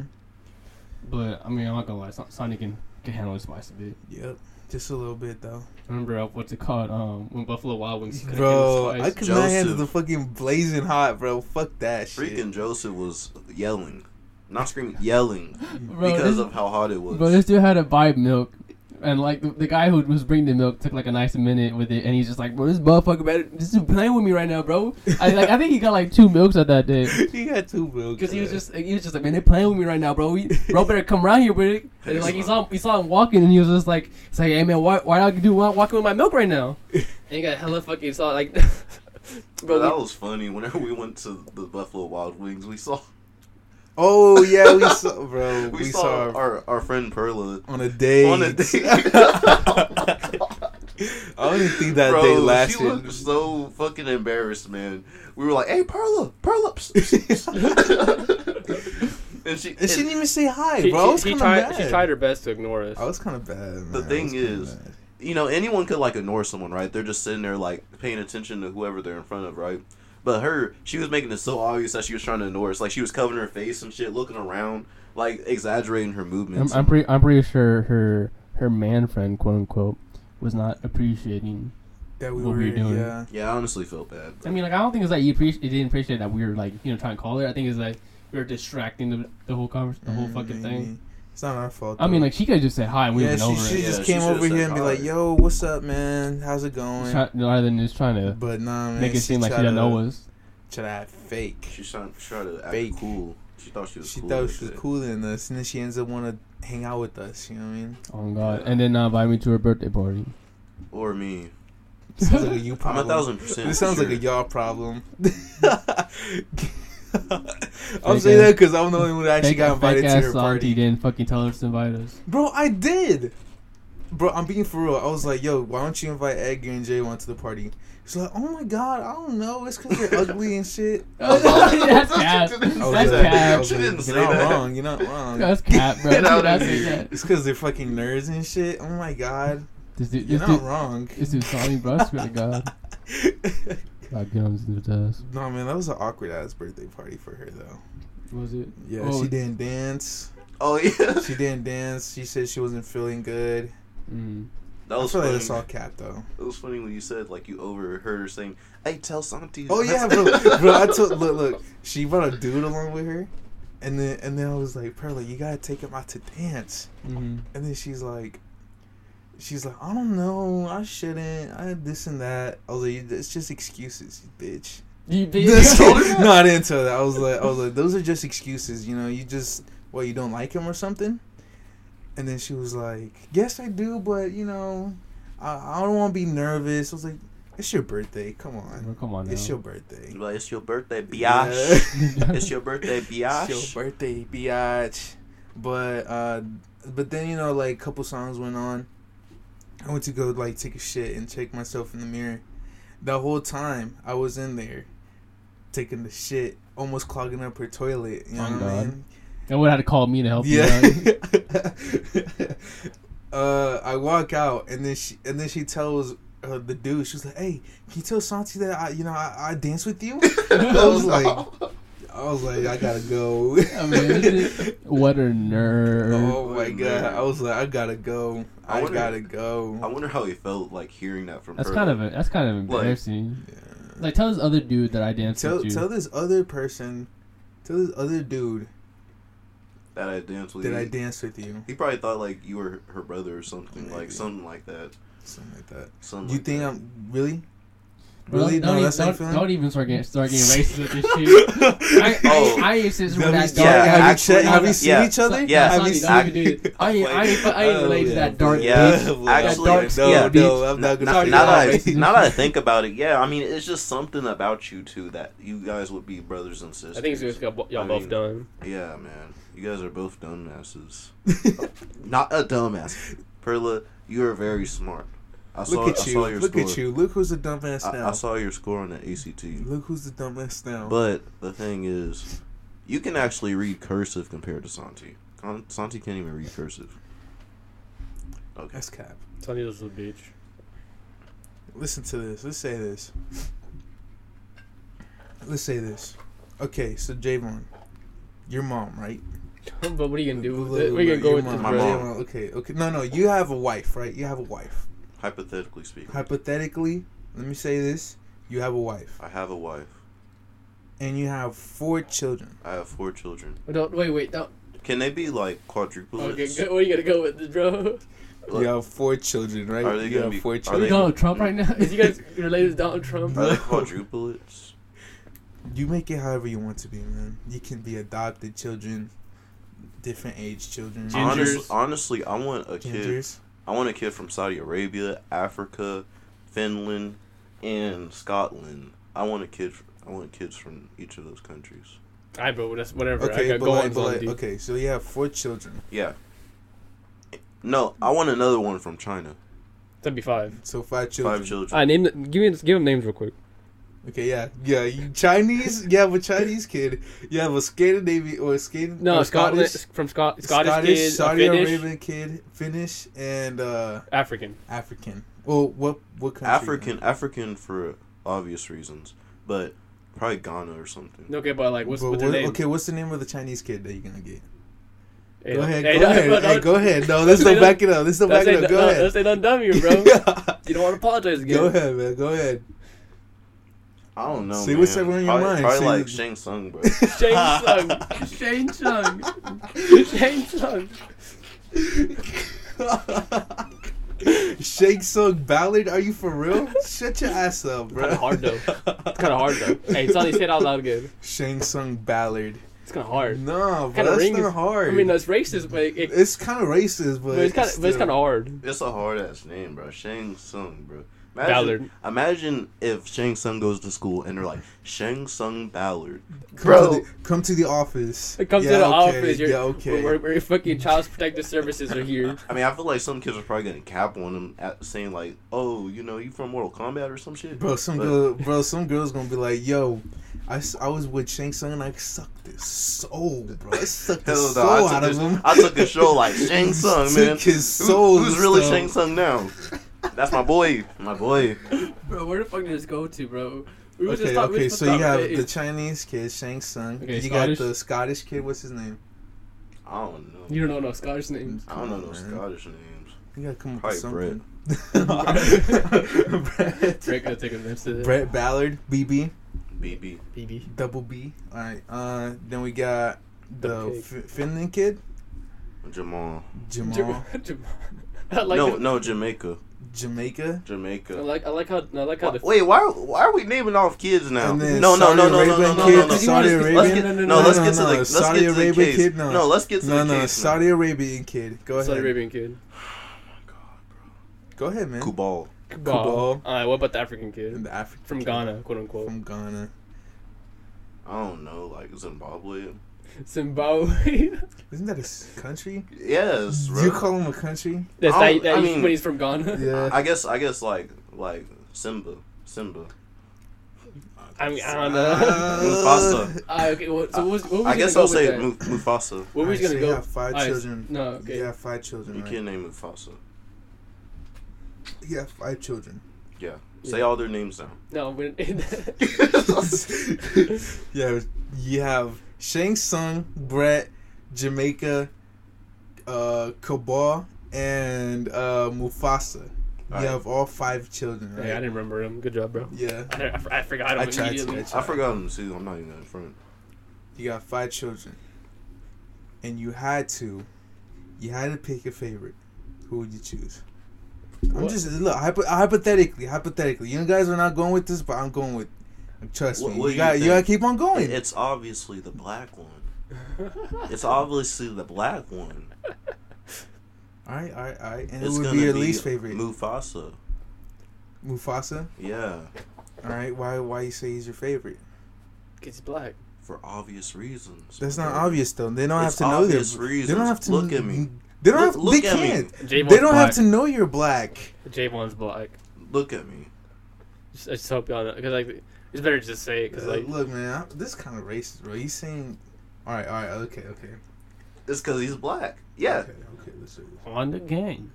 But I mean, I'm not gonna lie, Son- Sonny can can handle the spice a bit. Yep, just a little bit though. I remember uh, what's it called? Um, when Buffalo Wild Wings. couldn't Bro, spice. I could not handle the fucking blazing hot, bro. Fuck that shit. freaking Joseph was yelling, not screaming, yelling Bro, because this- of how hot it was. But this dude had to buy milk, and like the, the guy who was bringing the milk took like a nice minute with it, and he's just like, "Bro, this motherfucker better, this is playing with me right now, bro." I like, I think he got like two milks at that day he got two milk. because he was just, he was just like, "Man, they're playing with me right now, bro. We, bro, better come around here, bro." And like he saw, he saw him walking, and he was just like, "It's like, hey man, why, why do y'all do walking with my milk right now?" And he got hella fucking saw like. Bro, bro, that we- was funny. Whenever we went to the Buffalo Wild Wings, we saw Oh yeah, we saw, bro. we, We, saw, saw, our our friend Perla on a date. on a date. I don't even think that Bro, day she lasted. looked so fucking embarrassed, man. We were like, "Hey, Perla, Perla," psst." and she and she didn't even say hi, she, bro. I was she, she tried. bad. She tried her best to ignore us. Oh, I was kind of bad. Man. The thing is- bad. you know, anyone could like ignore someone, right? They're just sitting there like paying attention to whoever they're in front of, right? But her, she was making it so obvious that she was trying to ignore us. Like she was covering her face and shit, looking around, like exaggerating her I'm, movements. I'm pretty, I'm pretty sure her her man friend, quote unquote, was not appreciating. that we what were, were you doing? yeah. yeah, I honestly felt bad. I mean, like I don't think it's that you appreciate, didn't appreciate that we were like you know trying to call her. I think it's like we were distracting the the whole conversation, the whole Mm, fucking maybe. thing. It's not our fault. I mean, like she could just say hi and we yeah, went she, over she it. Just she came should've over here and be hi. like, "Yo, what's up, man? How's it going?" Try, rather than just trying to but nah, man. make it she seem like she tried didn't to- know us. Tried to act fake. She tried, she tried to act Fake. cool. She thought she was. She cool thought she was that. cooler than us, and then she ends up want to hang out with us. You know what I mean? Oh god! And then uh, invite me to her birthday party. Or me. Sounds like a you problem. I'm problem. a thousand percent. This sounds like a y'all problem. I'm saying that because I'm the only one that actually got invited fake to ass her Santi party. didn't fucking tell us to invite us. Bro, I did. Bro, I'm being for real. I was like, yo, why don't you invite Edgar and Javon to the party? She's like, oh my god, I don't know. It's because they're ugly and shit. Oh, that's cap. She didn't I say That's that. I cap. She didn't You're say not that. wrong. You're not wrong. That's cap, bro. Get out That's of It's because they're fucking nerds and shit. Oh my god. This dude, You're this not dude, wrong. this dude saw me, bro. I swear to God. God, get on this dude's ass. no, man, that was an awkward ass birthday party for her, though. Was it? Yeah, Oh. she didn't dance. Oh yeah, She didn't dance. She said she wasn't feeling good. Mm. that I was feel like funny. that's all cap, though. It was funny when you said like you overheard her saying, "Hey, tell Santi." Oh yeah, bro, bro. I told look, look. She brought a dude along with her, and then and then I was like, Perla, you gotta take him out to dance. Mm-hmm. And then she's like, she's like, I don't know, I shouldn't. I had this and that. I was like, it's just excuses, you bitch. You This- told her that? no, I didn't tell that. I was like, I was like, those are just excuses. You know, you just what you don't like him or something. And then she was like, Yes, I do, but you know, I, I don't want to be nervous. I was like, It's your birthday. Come on, Bro, come on now. it's your birthday. Like, it's your birthday, biatch. Yeah. it's your birthday, biatch. It's your birthday, biatch. But uh, but then you know, like a couple songs went on. I went to go like take a shit and check myself in the mirror. The whole time I was in there, taking the shit, almost clogging up her toilet. You know Oh, what I God. mean? And would have to call me to help you. Yeah. out. uh, I walk out and then she and then she tells uh, the dude, she's like, "Hey, can you tell Santi that I, you know, I, I dance with you?" I was like, I I was like, I gotta go. I mean, what a nerd. oh my god! I was like, I gotta go. I I, wonder- gotta go. I wonder how he felt like hearing that from That's her. kind of a, that's kind of embarrassing. Yeah. Like, tell this other dude that I danced Tell with you. tell this other person, tell this other dude that I danced with. that you. I danced with you. He probably thought like you were her brother or something, Maybe. like something like that. Something like that. Something. You like think that. I'm really? Well, Really? Don't, No, even, that's not don't, feeling. don't even start getting start getting racist with this shit. I, Oh. I, I ain't since Have with you, that seen- Yeah, dark. have, you actually, checked- have you seen yeah, each other? Son- yeah, Have you Sonny, seen? don't even do it. I ain't, I ain't, I ain't Oh, related to that dark Yeah, bitch. actually, dark no, yeah. no, I'm not gonna Now, now that. that I, racist now that I think about it, yeah, I mean, it's just something about you two that you guys would be brothers and sisters. I think it's just got y'all I both mean, done. Yeah, man, you guys are both dumbasses. Not a dumbass, Perla. You are very smart. I saw, Look at I you! saw your Look score. at you! Look who's the dumbass I, now. I saw your score on the ACT. Look who's the dumbass now. But the thing is, you can actually read cursive compared to Santi. Santi can't even read cursive. Okay. That's cap. Sonny was a bitch. Listen to this. Let's say this. Let's say this. Okay, so Javon, your mom, right? but what are you gonna do with it? We're gonna go with mom, My mom. Okay, okay. No, no, you have a wife, right? You have a wife. Hypothetically speaking, Hypothetically, let me say this: you have a wife, I have a wife. and you have four children. I have four children. Don't wait, wait, don't. Can they be like quadruplets? Okay, go, what are you gonna go with this, bro? Like, You have four children, right? Are they you gonna have be- four are children. they- Donald Trump right now? Is you guys related to Donald Trump? Are they quadruplets? You make it however you want to be, man. You can be adopted children, different age children. Gingers. Honestly, honestly, I want a kid. Gingers. I want a kid from Saudi Arabia, Africa, Finland, and Scotland. I want a kid. I want kids from each of those countries. Alright, bro. That's whatever. I Okay, got but go like, but like, okay, so you have four children. Yeah. No, I want another one from China. That'd be five. So five children. Five children. Alright, name. The, give me. Give them names real quick. Okay, yeah, yeah. You Chinese, you have a Chinese kid. You have a Scandinavian or Scand. No, or Scotland Scottish, from Scot Scottish, Scottish, kid, Saudi Finnish, Arabian kid, Finnish, and uh African. African. Well, what what country? African, African for obvious reasons, but probably Ghana or something. Okay, but like, what's, But what's their what- name? okay, what's the name of the Chinese kid that you're gonna get? Hey, go ahead, hey, go don't- ahead, don't- hey, go ahead. No, let's say don't don't- back it up. Let's don't That's back it it. up. Go no, ahead. That's it. Undone you, bro. you don't want to apologize again. Go ahead, man. Go ahead. I don't know. See man. what's ever in your probably, mind. Probably See like Shang Tsung, bro. Shane Sung. Shane Sung. Shane Sung. Shake Sung Ballad? Are you for real? Shut your ass up, bro. Kind of hard though. It's kind of hard though. Hey, Sonny, say it out loud again. Shang Tsung Ballard. It's kind of hard. No, but Kinda that's rings- not hard. I mean, that's racist, but, it, it, it's kind of racist, but, but it's kind of, it's kind of hard. It's a hard ass name, bro. Shang Tsung, bro. Imagine, Ballard. Imagine if Shang Tsung goes to school and they're like Shang Tsung Ballard. Come Bro. to the, come to the office. Come Yeah, to the okay, office. You're, yeah, okay. We're, we're fucking child protective services are here. I mean, I feel like some kids are probably getting cap on them at saying like, "Oh, you know, you from Mortal Kombat or some shit." Bro, some But- girl, bro, some girls gonna be like, "Yo, I, s- I was with Shang Tsung and I sucked his soul, bro. I sucked the Hell no, soul I out of this- him. I took a show like Shang Tsung, Took man. his Who- who's really stuff. Shang Tsung now? That's my boy, my boy. Bro, where the fuck did this go to, bro? We Okay, just talking- we okay. was So you have the Chinese kid, Shang Tsung. Okay, you Scottish? got the Scottish kid. What's his name? I don't know. You don't know no Scottish names. I don't know no Man. Scottish names. You gotta come up Probably with something. Brett. Drake gonna take a miss to that. Brett Ballard, BB, BB. BB. double B. All right. Uh, then we got the Double K. F- Finland kid, Jamal. Jamal, Jam- I like no, it. no, Jamaica. Jamaica. I Jamaica. like I like how I like how the Wait, why why are we naming off kids now? And then No, no, no, no, no, Saudi no, no, Arabian no, no. kid, Saudi Let's Let's Arabian. get, No, no, no, no, let's no, get to no, the let's Saudi get to the Arabian case. kid, no. No, let's get to No, the no, case. Saudi Arabian kid. Go ahead. Saudi Arabian kid. Oh my god, bro. Go ahead, man. Kubal. Kubal. Alright, what about the African kid And the African from kid. Ghana, quote unquote? From Ghana. I don't know, like Zimbabwe. Zimbabwe. Isn't that a country? Yes, Do bro. you call him a country? That's I that, that I he's- mean- when he's from Ghana. Yeah. I guess I guess like like Simba. Simba. I mean, I don't know. Mufasa. Ah, okay, what, so what was, what was I guess I'll say that? Mu- Mufasa. What was Alright, you gonna you go? have five Alright, children. No, okay. You have five children, You right? can't name Mufasa. You have five children. Yeah. Say Yeah. all their names now. No, when, Yeah, you have Shang Tsung, Brett, Jamaica, uh, Cabal, and uh, Mufasa. You Alright. have all five children, right? Hey, I didn't remember him. Good job, bro. yeah. I, I, I forgot him I tried to. I tried. I forgot him too. I'm not even in front. You got five children, and you had to, you had to pick a favorite. Who would you choose? I'm just look hypo, hypothetically, hypothetically. You guys are not going with this, but I'm going with. Trust What- me, what you you got you think? gotta keep on going. It's obviously the black one. It's obviously the black one. all right, all right, all right. And it's it would gonna be your least favorite. Mufasa. Mufasa. Yeah, All right, why why you say he's your favorite? Cause he's black. for obvious reasons. That's my not obvious though. They don't It's have to know obvious that. reasons. They don't have to Look at me. They don't Look- have. look they can't. They don't black. have to know you're black. Javon's black. Look at me. Just, I just hope y'all know. Because, like, it's better to just say it. Because, Uh, like, look, man, I, this kind of racist, bro. He's saying, all right, all right, okay, okay, It's because he's black. Yeah, okay, okay. Let's do this. On the game.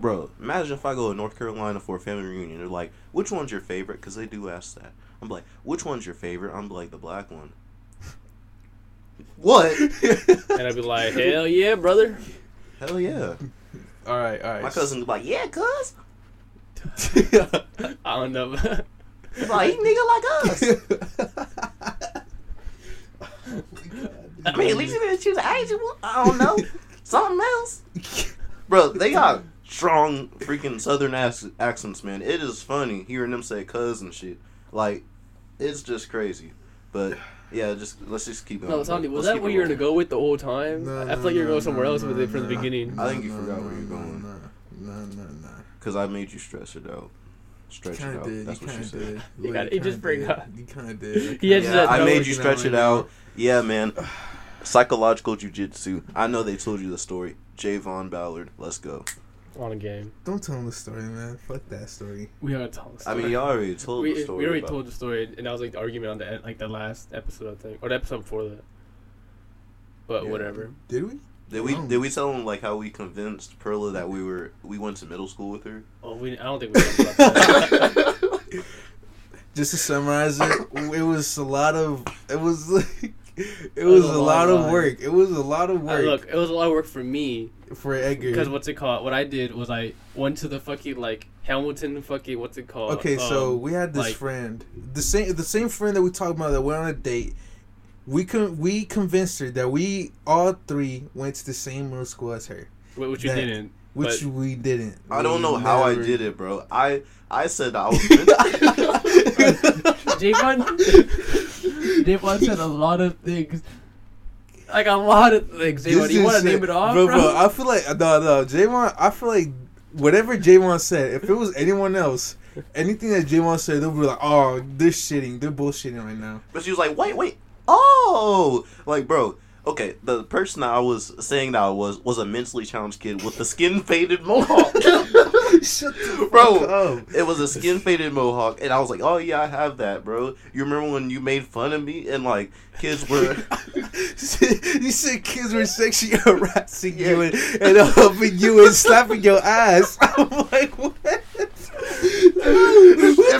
bro. Imagine if I go to North Carolina for a family reunion. They're like, "Which one's your favorite?" Because they do ask that. I'm like, "Which one's your favorite?" I'm like, "The black one." what? and I'd be like, hell yeah, brother. Hell yeah. all right, all right. My cousin was like, "Yeah, cuz." I don't know. He's like, "He nigga like us." I mean, at least you didn't choose an Asian one. I don't know. Something else. Bro, they got strong freaking southern ass accents, man. It is funny hearing them say cuz and shit. Like, it's just crazy. But, yeah, just let's just keep going. no, Santi, was Let's that keep what you were going to go with the whole time? No, I feel no, like you were no, going somewhere no, else with it from the beginning. I think you No, forgot no, where you're no, going. No, no, no, no. Because I made you stress it out. Stretch it out. did. That's you what she said. did. You Look, got- he just kinda forgot. did. You kind of did. He had Yeah, that I made you stretch it out. Yeah, man. Psychological jujitsu. I know they told you the story. Javon Ballard. Let's go. On a game. Don't tell him the story, man. Fuck that story. We gotta tell the story. I mean, y'all already told we, the story. we already told the story, and that was like the argument on the end, like the last episode, I think, or the episode before that. But Yeah. whatever. Did we? Did we did we tell them like how we convinced Perla that we were we went to middle school with her? Oh, we. I don't think we. talked about that. Just to summarize it, it was a lot of. It was like. It was a lot long of work. It was a lot of Uh, work look, it was a lot of work for me for Edgar. because what's it called? What I did was I went to the fucking like Hamilton fucking what's it called? Okay, so Um, we had this like- friend, the same the same friend that we talked about that went on a date. We con- we convinced her that we all three went to the same middle school as her, which you that- didn't. which But- we didn't. I don't We know how I did it, bro. I I said I was. Javon, Javon said a lot of things. Like a lot of things. Javon, do you want to dude name it off, bro, bro? bro, I feel like no, no, Javon. I feel like whatever Javon said, if it was anyone else, anything that Javon said, they'll be like, "Oh, they're shitting. They're bullshitting right now." but she was like, wait, wait, oh, like, bro. Okay, the person I was saying that I was was a mentally challenged kid with the skin faded mohawk. Shut the Bro. It was a skin faded mohawk, and I was like, "Oh yeah, I have that, bro." You remember when you made fun of me and like kids were you said kids were sexually harassing you and, and humping you and slapping your ass. I'm like, what? what,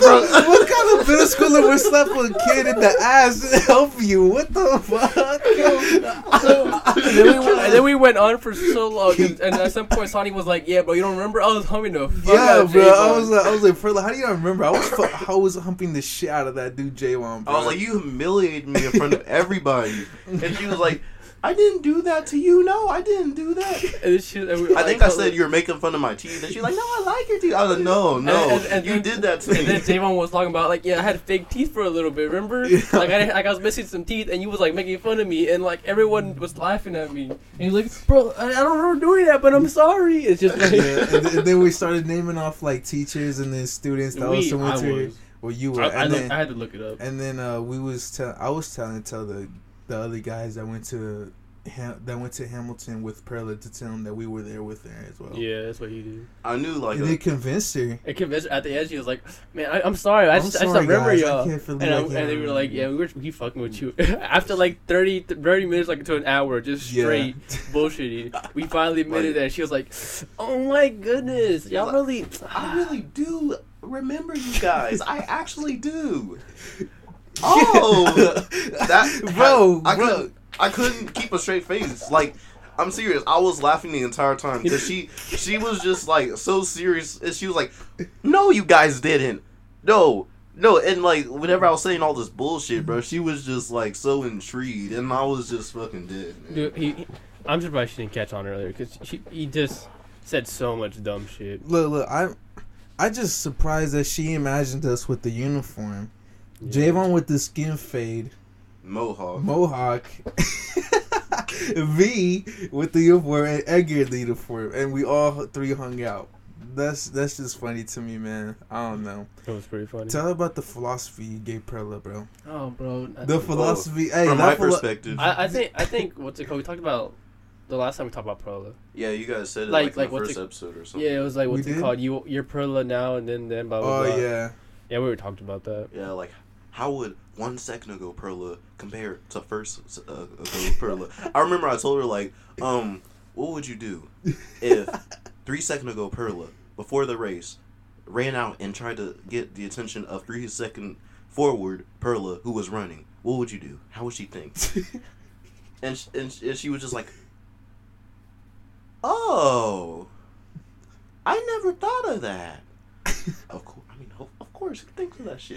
the- what kind of middle schooler would slap a kid in the ass and help you? What the fuck? and, then we went, and then we went on for so long, and, and at some point, Sonny was like, "Yeah, bro, you don't remember? I was humping the fuck yeah, out of bro. I was like, I was like, Perla, how do you not remember? I was, I was humping the shit out of that dude, J1. Bro. I was like, you humiliated me in front of everybody. And she was like, I didn't do that to you. No, I didn't do that. And she, and we, I think I said you were making fun of my teeth. And she's like, no, I like your teeth. I was like, no, no. And- and- and you then- did that to me. And then me. Javon was talking about like, yeah, I had fake teeth for a little bit. Remember? Yeah. Like I, like I was missing some teeth, and you was like making fun of me, and like everyone was laughing at me. And he's like, "Bro, I, I don't remember doing that, but I'm sorry." It's just like, yeah, and, th- and then we started naming off like teachers and then students that we, also went I to was. Well you were I, I, and look, then I had to look it up. and then uh, we was tell I was telling tell the the other guys that went to Ham- that went to Hamilton with Perla to tell them that we were there with her as well. Yeah, that's what he did. I knew, like, and a- they convinced her. And convinced at the end, she was like, "Man, I, I'm sorry. I I'm just, I just sorry, remember guys. I y'all." can't believe And, I I, and they were like, "Yeah, we were we fucking with you." After like 30, 30 minutes, like to an hour, just Yeah. straight bullshitting, we finally admitted that. She was like, "Oh my goodness, y'all Like- really." I really do remember you guys. I actually do. Oh, that bro, I bro. couldn't, I couldn't keep a straight face. Like, I'm serious. I was laughing the entire time because she, she was just like so serious, and she was like, "No, you guys didn't. No, no." And like, whenever I was saying all this bullshit, bro, she was just like so intrigued, and I was just fucking dead. Man. Dude, he, he- I'm surprised she didn't catch on earlier because she he just said so much dumb shit. Look, look, I, I just surprised that she imagined us with the uniform. Javon with the skin fade, Mohawk. mohawk. V with the uniform and Edgar the uniform, and we all three hung out. That's that's just funny to me, man. I don't know. It was pretty funny. Tell her about the philosophy you gave Perla, bro. Oh, bro. I, The think- philosophy. hey, From my philo- perspective, I, I think I think what's it called? We talked about the last time we talked about Perla. yeah, you guys said it Like- like, like in the what's first it- episode or something. Yeah, it was like We what's it did? called? You you're Perla now, and then then blah blah Oh blah. yeah. yeah. We were talking about that. Yeah, like how would one second ago Perla compare to first uh, ago Perla? I remember I told her like, um, what would you do if three second ago Perla before the race ran out and tried to get the attention of three second forward Perla who was running? What would you do? How would she think? And sh- and, sh- and she was just like, oh, I never thought of that. Of course, I mean, of, of course, think of that shit.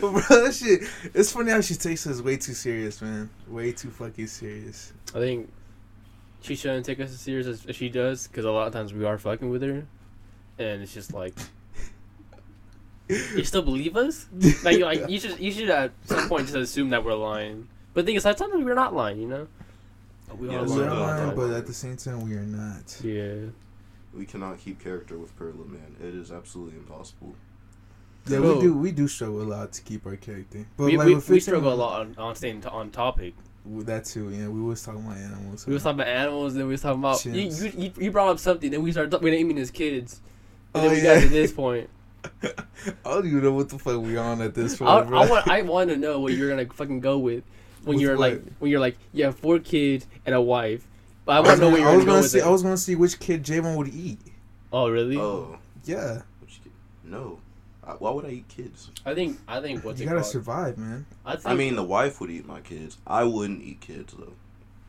Bro. bro, that shit. It's funny how she takes us way too serious, man. Way too fucking serious. I think she shouldn't take us as serious as, as she does because a lot of times we are fucking with her, and it's just like. You still believe us? Like, you- like you should, you should at some point just assume that we're lying. But the thing is, sometimes we're not lying, you know. But we Yeah, are so We're no, lying. lying, no. but at the same time, we are not. Yeah. We cannot keep character with Perla, man. It is absolutely impossible. Yeah, Bro. we do. We do struggle a lot to keep our character, but we, like we, we struggle a lot on, on staying t- on topic. with That too. Yeah, we was talking about animals. We was talking about animals, then we was talking about you, you, you, you brought up something, then we started we didn't naming his kids, and Oh, then we yeah. got to this point. I don't even know what the fuck we are on at this point, I, bro. I want I want to know what you're gonna fucking go with when With you're what? like when you're like you have four kids and a wife. But I I want to know what you're I was gonna gonna with. see. it. I was gonna see which kid Javon would eat. oh really? Oh, Yeah, which kid? no. I, why would I eat kids? I think I think what's you it gotta called? survive, man. I, think, I mean, the wife would eat my kids. I wouldn't eat kids though.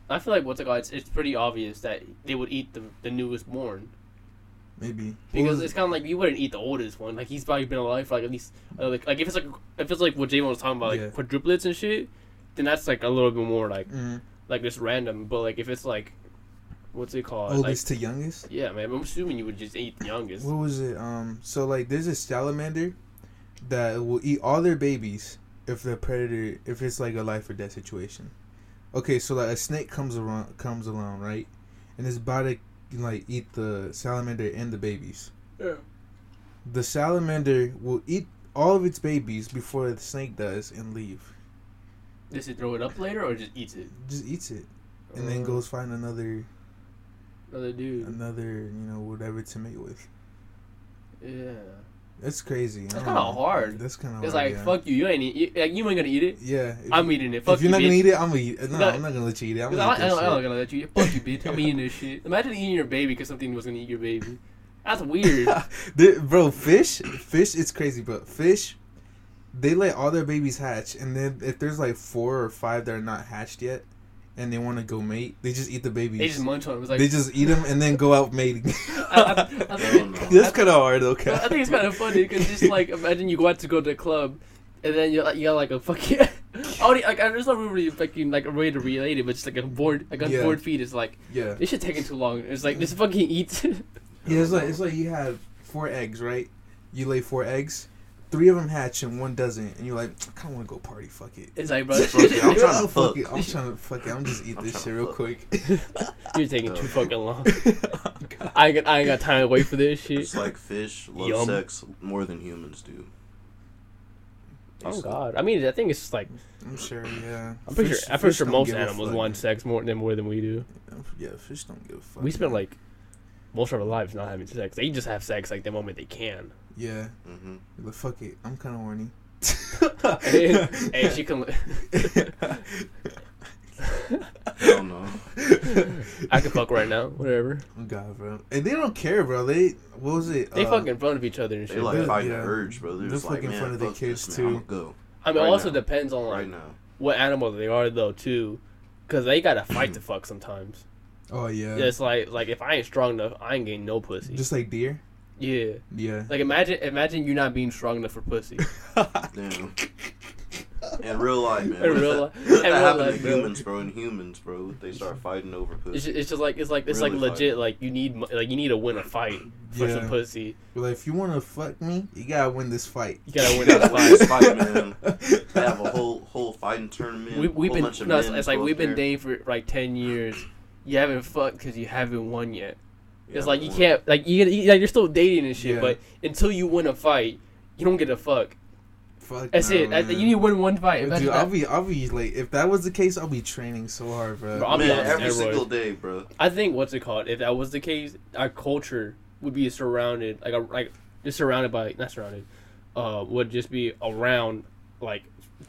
I feel like what's it called? It's, it's pretty obvious that they would eat the the newest born Maybe because was- it's kind of like you wouldn't eat the oldest one. Like he's probably been alive for like at least uh, like, like if it's like if it's like what Javon was talking about like Yeah. quadruplets and shit, then that's like a little bit more like Mhm. like just random. But like if it's like what's it called? Like, oldest to youngest. yeah, man. I'm assuming you would just eat the youngest. What was it? Um, so like, there's a salamander that will eat all their babies if the predator, if it's like a life or death situation. Okay, so like a snake comes around, comes along, right, and it's about to like eat the salamander and the babies. Yeah. The salamander will eat all of its babies before the snake does and leave. Does it throw it up later or just eats it? Just eats it and then Uh, goes find another, Another dude. another, you know, whatever to mate with. Yeah. That's crazy. That's kinda hard. That's kind of It's hard. like yeah. fuck you. You ain't eat. You, like you ain't gonna eat it. Yeah. I'm you- eating it. Fuck if you're you, not gonna eat it, I'm gonna eat it. No, That- I'm not gonna let you eat it. I'm gonna eat I, this don't, I'm not gonna let you. Fuck you, bitch. I'm eating this shit. Imagine eating your baby because something was gonna eat your baby. That's weird. Bro, fish, fish, it's crazy, but fish, they let all their babies hatch, and then if there's like four or five that are not hatched yet, and they want to go mate, they just eat the babies. they just munch on it. It's like They just eat them and then go out mating. I, I, I, Hell think. That's kind of hard, okay? I think it's kind of funny because just like imagine you go out to go to the club, and then you like you got like a fucking. Already, like there's not really fucking like a way to relate it, but just like a board, like a Yeah. board feed is like Yeah, this shit taking too long. It's like this fucking eats. yeah. It's like it's like you have four eggs, right? You lay four eggs, three of them hatch and one doesn't, and you're like, I kind of want to go party. Fuck it. it's like bro, Fuck it, I'm trying to fuck fuck. it. I'm trying to fuck it. I'm just eat I'm this shit real fuck. quick. you're taking too fucking long. Oh, I ain't got, I ain't got time to wait for this shit. It's like fish love Yum. sex more than humans do. Oh god, I mean I think it's like I'm sure, yeah. I'm pretty Fish- sure I'm pretty sure most animals fuck. want sex more than more than we do. Yeah, fish don't give a fuck. We spend man. like most of our lives not having sex. They just have sex like the moment they can. Yeah, hmm like, fuck it. I'm kind of horny. hey, hey, she can. Hell no. I can fuck right now, whatever. God, bro. And they don't care, bro. They what was it? They Uh, fucking in front of each other and shit. like They're- fighting yeah. the urge, bro. They're They're just like, fucking man, fun of their kids, this, too. I'ma go I mean, it also now. depends on like right now. what animal they are though too, because they gotta fight to fuck sometimes. Oh yeah. Yeah, it's like like if I ain't strong enough, I ain't getting no pussy. Just like deer. Yeah, Yeah. like imagine imagine you not being strong enough for pussy. Damn. In real life, man. In What real life- what if in that real happened life, to bro. humans, bro? In humans, bro, they start fighting over pussy. It's just, it's just like it's like it's Really like legit. fight. Like you need like you need to win a fight for Yeah. some pussy. But like, if you want to fuck me, you gotta win this fight. You gotta win Gotta win this fight. fight, man. They have a whole whole fighting tournament. We, we've been bunch of no, it's, men it's like we've been dating for like ten years. You haven't fucked because you haven't won yet. Yeah, it's like you well, can't like you, you like you're still dating and shit, Yeah. but until you win a fight, you don't get a fuck. Fuck. That's nah, it. That- man. you need to win one fight. Imagine Dude, I'll be, I'll be like, if that was the case, I'll be training so hard, bro. Bro, I'll be Man, on every steroids. single day, bro. I think what's it called? If that was the case, our culture would be surrounded like a, like just surrounded by not surrounded, uh, would just be around like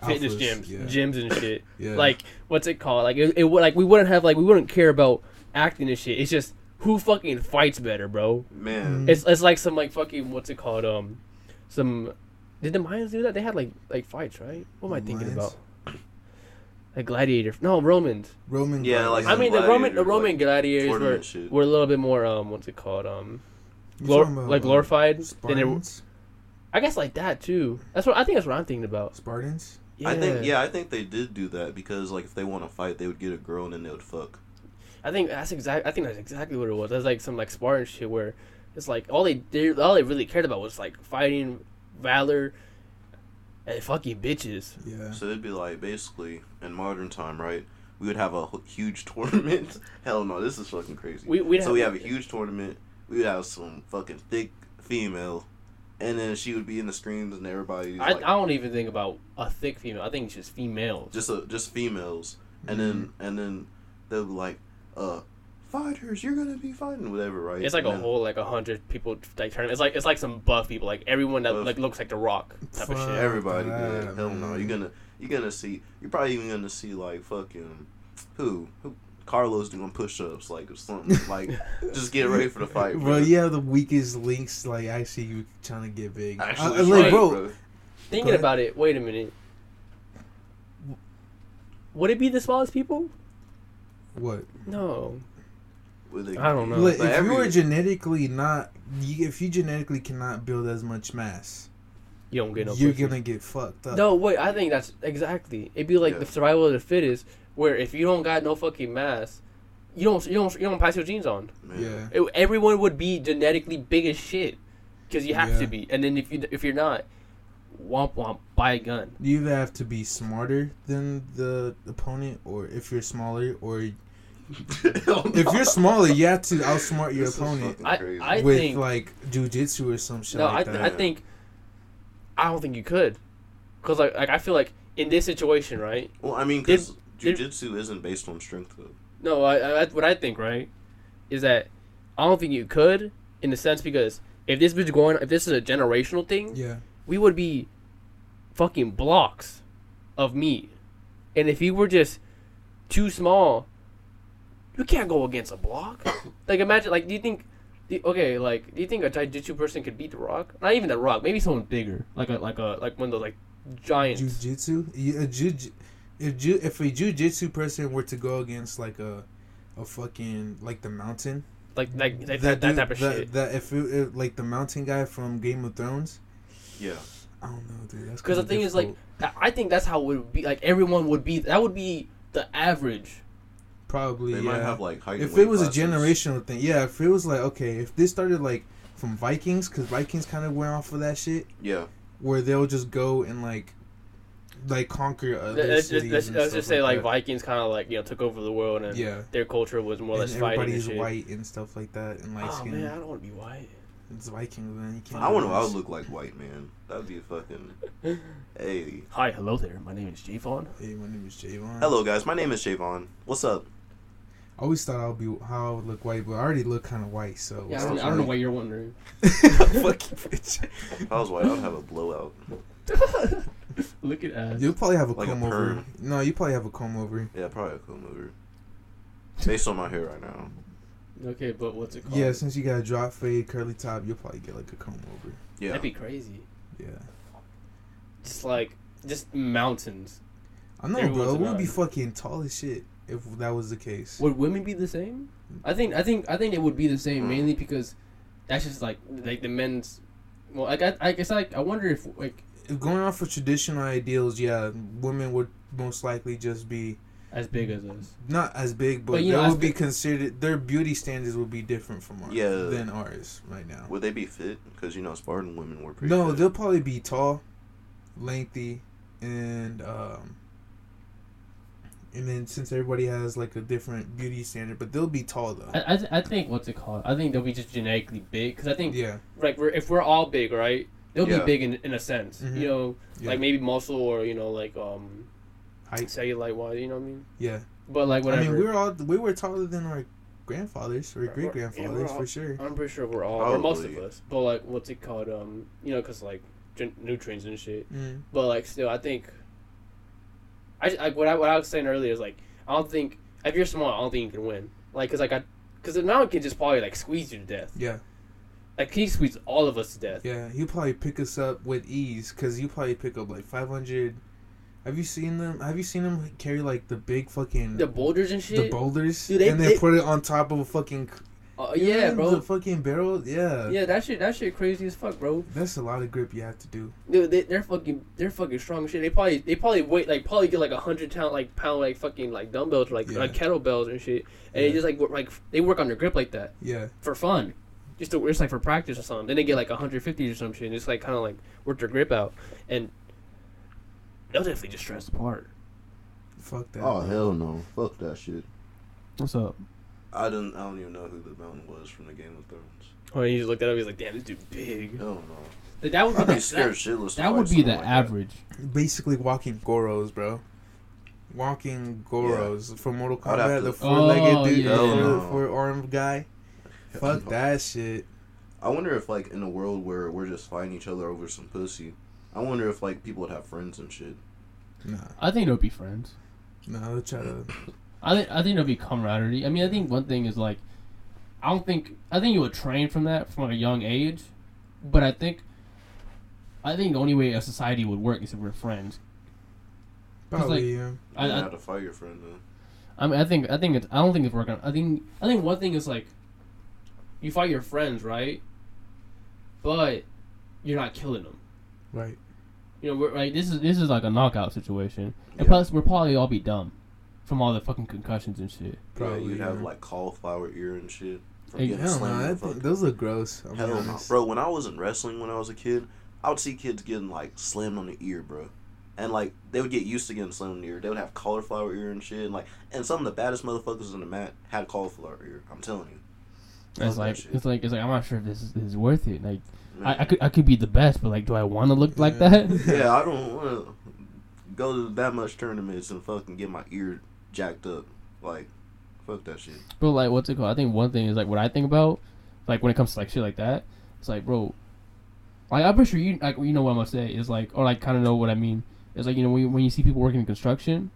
fitness Alphas, gyms, yeah. gyms and shit. yeah. Like what's it called? Like it, it like we wouldn't have like we wouldn't care about acting and shit. It's just who fucking fights better, bro. Man, It's it's like some like fucking what's it called? Um, some did the Mayans do that? They had like like fights, right? What am I thinking Mayans? about? Like gladiator? No, Romans. Roman. Yeah, like I mean the Roman the Roman like, gladiators were tournament shit. were a little bit more um what's it called um glor- about, like uh, glorified. Than they, Spartans. I guess like that too. That's what I think. That's what I'm thinking about. Spartans. Yeah. I think yeah, I think they did do that because like if they want to fight, they would get a girl and then they would fuck. I think that's exact. I think that's exactly what it was. That's like some like Spartan shit where it's like all they did, all they really cared about was like fighting, valor, and fucking bitches. Yeah. So it'd be like basically in modern time, right? We would have a huge tournament. Hell no, this is fucking crazy. We we so we have a huge tournament. We would have some fucking thick female, and then she would be in the screens and everybody I, like I don't even think about a thick female. I think it's just females. just a, just females, and mm-hmm. then and then they'll be like, uh, fighters, you're gonna be fighting whatever, right? It's like And a then- whole like a hundred people like turn. It's like it's like some buff people, like everyone that Buff. like looks like the Rock type of shit. Everybody that, good. Hell no. You're gonna you're gonna see you're probably even gonna see like fucking who? Who Carlos doing push ups like or something. Like just get ready for the fight, bro. Bro, you have the weakest links. Like actually, you trying to get big. Actually, I, like, fight, bro, Thinking Go about it, wait a minute. Would it be the smallest people? what? No. With a- I don't know. Like, if every- you are genetically not, you, if you genetically cannot build as much mass, You don't get no you're pussy. gonna get fucked up. No, wait. I think that's exactly. It'd be like Yeah. the survival of the fittest, where if you don't got no fucking mass, you don't you don't you don't pass your genes on. man. Yeah. It- everyone would be genetically big as shit, because you have Yeah. to be. And then if you if you're not, womp womp, buy a gun. You either have to be smarter than the opponent, or if you're smaller, or Hell if you're smaller, you have to outsmart your This opponent I crazy. I with think like jujitsu or some shit no. like I that. th- I think I don't think you could, because like like I feel like in this situation, right? well, I mean, because did- jujitsu isn't based on strength though. No, I, I what I think right is that I don't think you could in the sense because if this was going if this is a generational thing, yeah, we would be fucking blocks of meat. And if you were just too small, you can't go against a block. like imagine like do you think the, okay, like do you think a jiu-jitsu person could beat the rock? Not even the rock, maybe someone bigger. Like a like a like one of those like giants. jujitsu. You- A ju- if ju- if a jujitsu person were to go against like a a fucking like the mountain, like like that, that, that dude- type of that, shit. That if, it, if like the mountain guy from Game of Thrones, Yeah. I don't know, dude. That's Because the kinda thing is, like. I I think that's how it would be. Like, everyone would be. That would be the average. Probably They yeah. might have like height. if it was classes. a generational thing, yeah. If it was like okay, if this started like from Vikings, because Vikings kind of went off of that shit, Yeah. where they'll just go and like like conquer other Let's just, cities. let's, and let's stuff just say like that. Vikings kind of like you know took over the world and yeah. their culture was more or And less fighting and everybody's shit. white and stuff like that, and light oh skin. man, I don't want to be white. It's Vikings, man. You can't. I do wonder what I would look like white man. That'd be a fucking. hey. Hi, hello there. My name is Javon. Hey, my name is Javon. Hello guys, my name is Shavon. What's up? I always thought I would be how I would look white, but I already look kind of white. So Yeah, I don't- don't, I don't know why you're wondering. Fuck you, bitch. If I was white, I'd have a blowout. Look at ass. You'll probably have a Like a over. perm. No, you probably have a comb over. Yeah, probably a cool over. Based on my hair right now. Okay, but what's it called? Yeah, since you got a drop fade, curly top, you'll probably get like a comb over. Yeah. That'd be crazy. Yeah. Just like just mountains. I know, Everyone's bro. We'd be fucking tall as shit if that was the case. Would women be the same? I think I think I think it would be the same Hmm. mainly because that's just like like the men's. Well, I guess I guess like I wonder if like If going off of traditional ideals, yeah, women would most likely just be As big as us. not as big, but, But, you they know, would be considered. Their beauty standards would be different from ours Yeah. than ours right now. Would they be fit? Because you know Spartan women were pretty. No, fit. they'll probably be tall, lengthy, and um, and then since everybody has like a different beauty standard, but they'll be tall though. I I, th- I think what's it called? I think they'll be just genetically big because I think yeah, Like we're if we're all big, right? They'll Yeah. be big in in a sense. Mhm. You know, yeah. like maybe muscle or you know like um height. cellulite wise. You know what I mean? Yeah, But like whatever. I mean we were all we were taller than our grandfathers or great we're- yeah, grandfathers for sure. I'm pretty sure we're all or most of us. But like what's it called? Um, you know, cause like gen- nutrients and shit. Mm. But like still, I think. I, like what I what I was saying earlier is like I don't think if you're small, I don't think you can win. Like, cause like I, cause the mountain can just probably like squeeze you to death. Yeah, Like he squeezed all of us to death. yeah. He'll probably pick us up with ease because you probably pick up like 500. Have you seen them? Have you seen them carry like the big fucking The boulders and shit? the boulders Dude, they- and then they- put it on top of a fucking Uh, yeah, bro. the fucking barrel yeah Yeah, that shit, that shit crazy as fuck, bro. that's a lot of grip you have to do Dude, they, they're fucking, they're fucking strong shit. They probably, they probably weight like probably get like a hundred pound, like pound, like fucking like dumbbells, or, like Yeah. like kettlebells and shit. And Yeah. they just like work, like they work on their grip like that yeah for fun, just to just like for practice or something. Then they get like 150 or some shit, and just like kind of like work their grip out, and they'll definitely just stress apart. fuck that Oh hell no! Fuck that shit. what's up? I don't. I don't even know who the mountain was from the Game of Thrones. Oh, and he just looked at him. He's like, "Damn, this dude big." Hell no. Like, that would be I'd be the, scared that, shitless. to that would fight be the someone like that. average. basically walking goros bro walking goros from mortal I'd have kombat to- the four-legged Oh, dude yeah. the Hell four, no. four-armed guy fuck that shit I wonder if like in a world where we're just fighting each other over some pussy, I wonder if like people would have friends and shit. nah I think they'll be friends. nah they'll try to I think I think there'll be camaraderie. I mean, I think one thing is like, I don't think I think you would train from that from a young age, but I think, I think the only way a society would work is if we're friends. probably yeah You I- don't I- have to fight your friend though. I mean, I think I think it's I don't think it's working. I think I think one thing is like, you fight your friends, right? But you're not killing them. right You know, we're, right? This is this is like a knockout situation, and Yeah. plus we're probably all be dumb from all the fucking concussions and shit. Probably, yeah, you'd have like cauliflower ear and shit. From Hey, hell no slammed I think those look gross I'm Hell no, bro. When I was in wrestling when I was a kid, I would see kids getting like slammed on the ear, bro. And like they would get used to getting slammed on the ear. They would have cauliflower ear and shit. And like, and some of the baddest motherfuckers in the mat had cauliflower ear. I'm telling you. It's like shit. it's like it's like I'm not sure if this is, is worth it. Like I, I could I could be the best, but like, do I want to look like that? yeah, I don't want to go to that much tournaments and fucking get my ear jacked up. Like, fuck that shit. But like, what's it called? I think one thing is like what I think about, like when it comes to like shit like that. It's like, bro, like I'm pretty sure you like you know what I'm gonna say is like, or like kind of know what I mean. It's like you know when you, when you see people working in construction,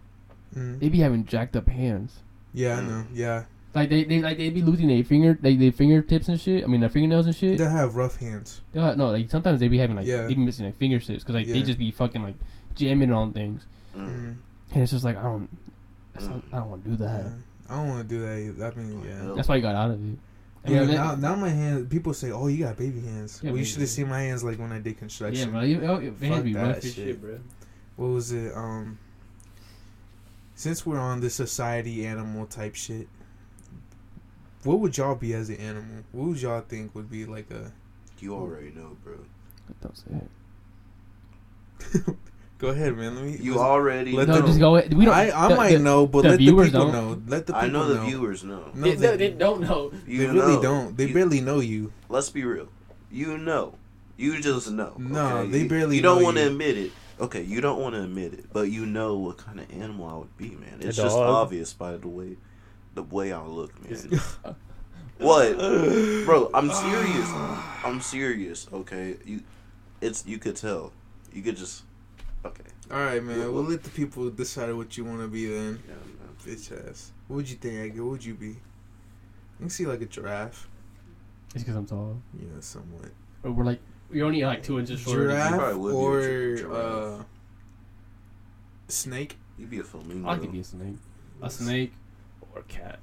Mm. they be having jacked up hands. yeah I know yeah Like they, they like they be losing their finger, they their fingertips and shit. I mean their fingernails and shit. they have rough hands They'll have- no, like sometimes they be having like Yeah. they be missing like fingertips because like they just be fucking like jamming on things, Mm. mm. and it's just like I don't, that's. Not, I don't want to do that. Yeah. I don't want to do that either. I mean Oh, yeah. That's why you got out of it. I Yeah, mean, now, that- now my hands. People say, "Oh, you got baby hands." Yeah, well, you should have seen my hands like when I did construction. yeah, bro, you, you, you, Fuck be that rough. shit. Shit, bro. What was it? Um, since we're on the society animal type shit, what would y'all be as an animal? What would y'all think would be like a? You already know, bro. Don't say it. Go ahead, man. Let me. You let's- already Let No, know. them- just go. ahead. We don't. I I the- might the- know, but the let the viewers people don't. know. Let the people I know the know. viewers know. No, they, they, they don't know. You they really know. don't. They You- barely know you. Let's be real. You know. You just know. No, okay? they You- barely You don't want to admit it. Okay, you don't want to admit it, but you know what kind of animal I would be, man. It's just obvious by the way, the way I look, man. what, bro? I'm serious. I'm serious. Okay, you, it's you could tell. You could just, okay. All right, man. We'll let the people decide what you want to be then. Yeah, man. Bitch ass. What would you think, Edgar? What would you be? You can see like a giraffe. It's because I'm tall. Yeah, somewhat. Or we're like we're only like two inches shorter. you. Giraffe probably would be a or giraffe. uh, snake? You'd be a flamingo. I could be a snake. A snake. Or a cat.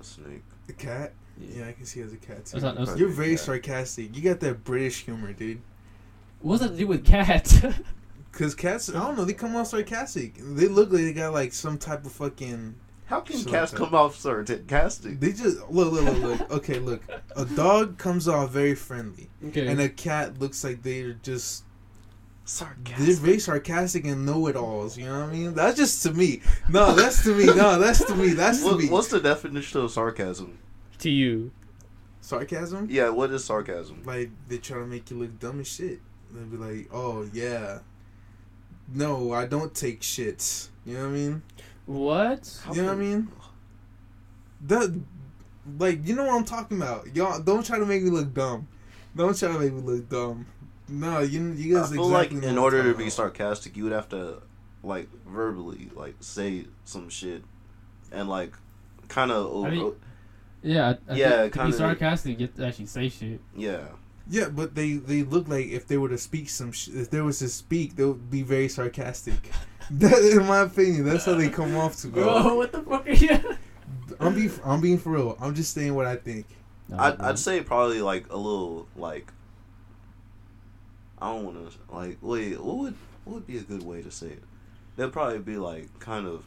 A snake. A cat? Yeah. Yeah, I can see as a cat too. Not- that's- You're very Yeah. sarcastic. You got that British humor, dude. What's that to do with cats? Cause cats, I don't know, they come off sarcastic. They look like they got like some type of fucking. How can Shut cats come off sarcastic? They just look, look, look, look. Okay, look. A dog comes off very friendly, okay. and a cat looks like they're just sarcastic. they're very sarcastic and know-it-alls. You know what I mean? That's just to me. No, that's to me. No, that's to me. That's to What, me. what's the definition of sarcasm? To you. Sarcasm? Yeah, what is sarcasm? Like they try to make you look dumb as shit. They'll be like, "Oh yeah, no, I don't take shits." You know what I mean? What? How you know what I mean? That, like, you know what I'm talking about. Y'all don't try to make me look dumb. Don't try to make me look dumb. No, you you guys. I guys feel exactly like know in what order to be about. sarcastic, you would have to like verbally like say some shit and like kind of I think- yeah, I, I Yeah, think to be kinda- sarcastic, you have to actually say shit. yeah. Yeah, but they they look like if they were to speak some sh- if they was to speak, they would be very sarcastic. that, in my opinion, that's how they come off to, go. Bro, oh, what the fuck are you? I'm being I'm being for real. I'm just saying what I think. I'd. I'd say probably like a little like I don't want to like wait what would what would be a good way to say it? They'd probably be like kind of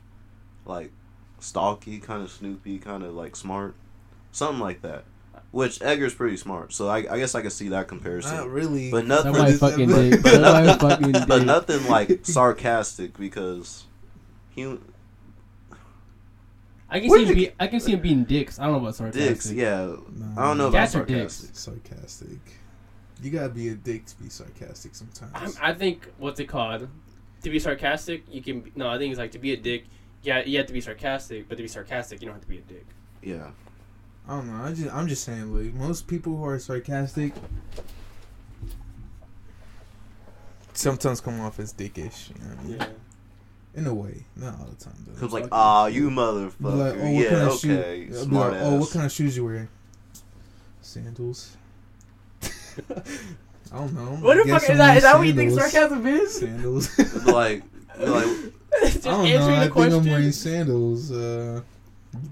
like stalky, kind of snoopy, kind of like smart, something like that. Which Edgar's pretty smart, so I, I guess I could see that comparison. Not really. But nothing- Somebody fucking episode- dick. Somebody fucking dick. but nothing like sarcastic because he I can What see him be, I can see him being dicks. I don't know about sarcastic. dicks. Yeah, Nah, I don't know about Cats are dicks. sarcastic. sarcastic. You gotta be a dick to be sarcastic sometimes. I'm, I think what's it called? To be sarcastic, you can. Be, no, I think it's like to be a dick. Yeah, you have to be sarcastic, but to be sarcastic, you don't have to be a dick. Yeah, I don't know. I just I'm just saying, like most people who are sarcastic sometimes come off as dickish. You know what I mean? In a way, not all the time though. Cause like, ah, you motherfucker. Like, oh, what yeah, kind of okay, shoe? Smart like, ass. oh, what kind of shoes you wearing? Sandals. I don't know. What the fuck is I'm that? Is that what wearing you think sandals. sarcasm is? Sandals. like, like, Just I don't answering know. the I think. I'm wearing sandals. Uh, you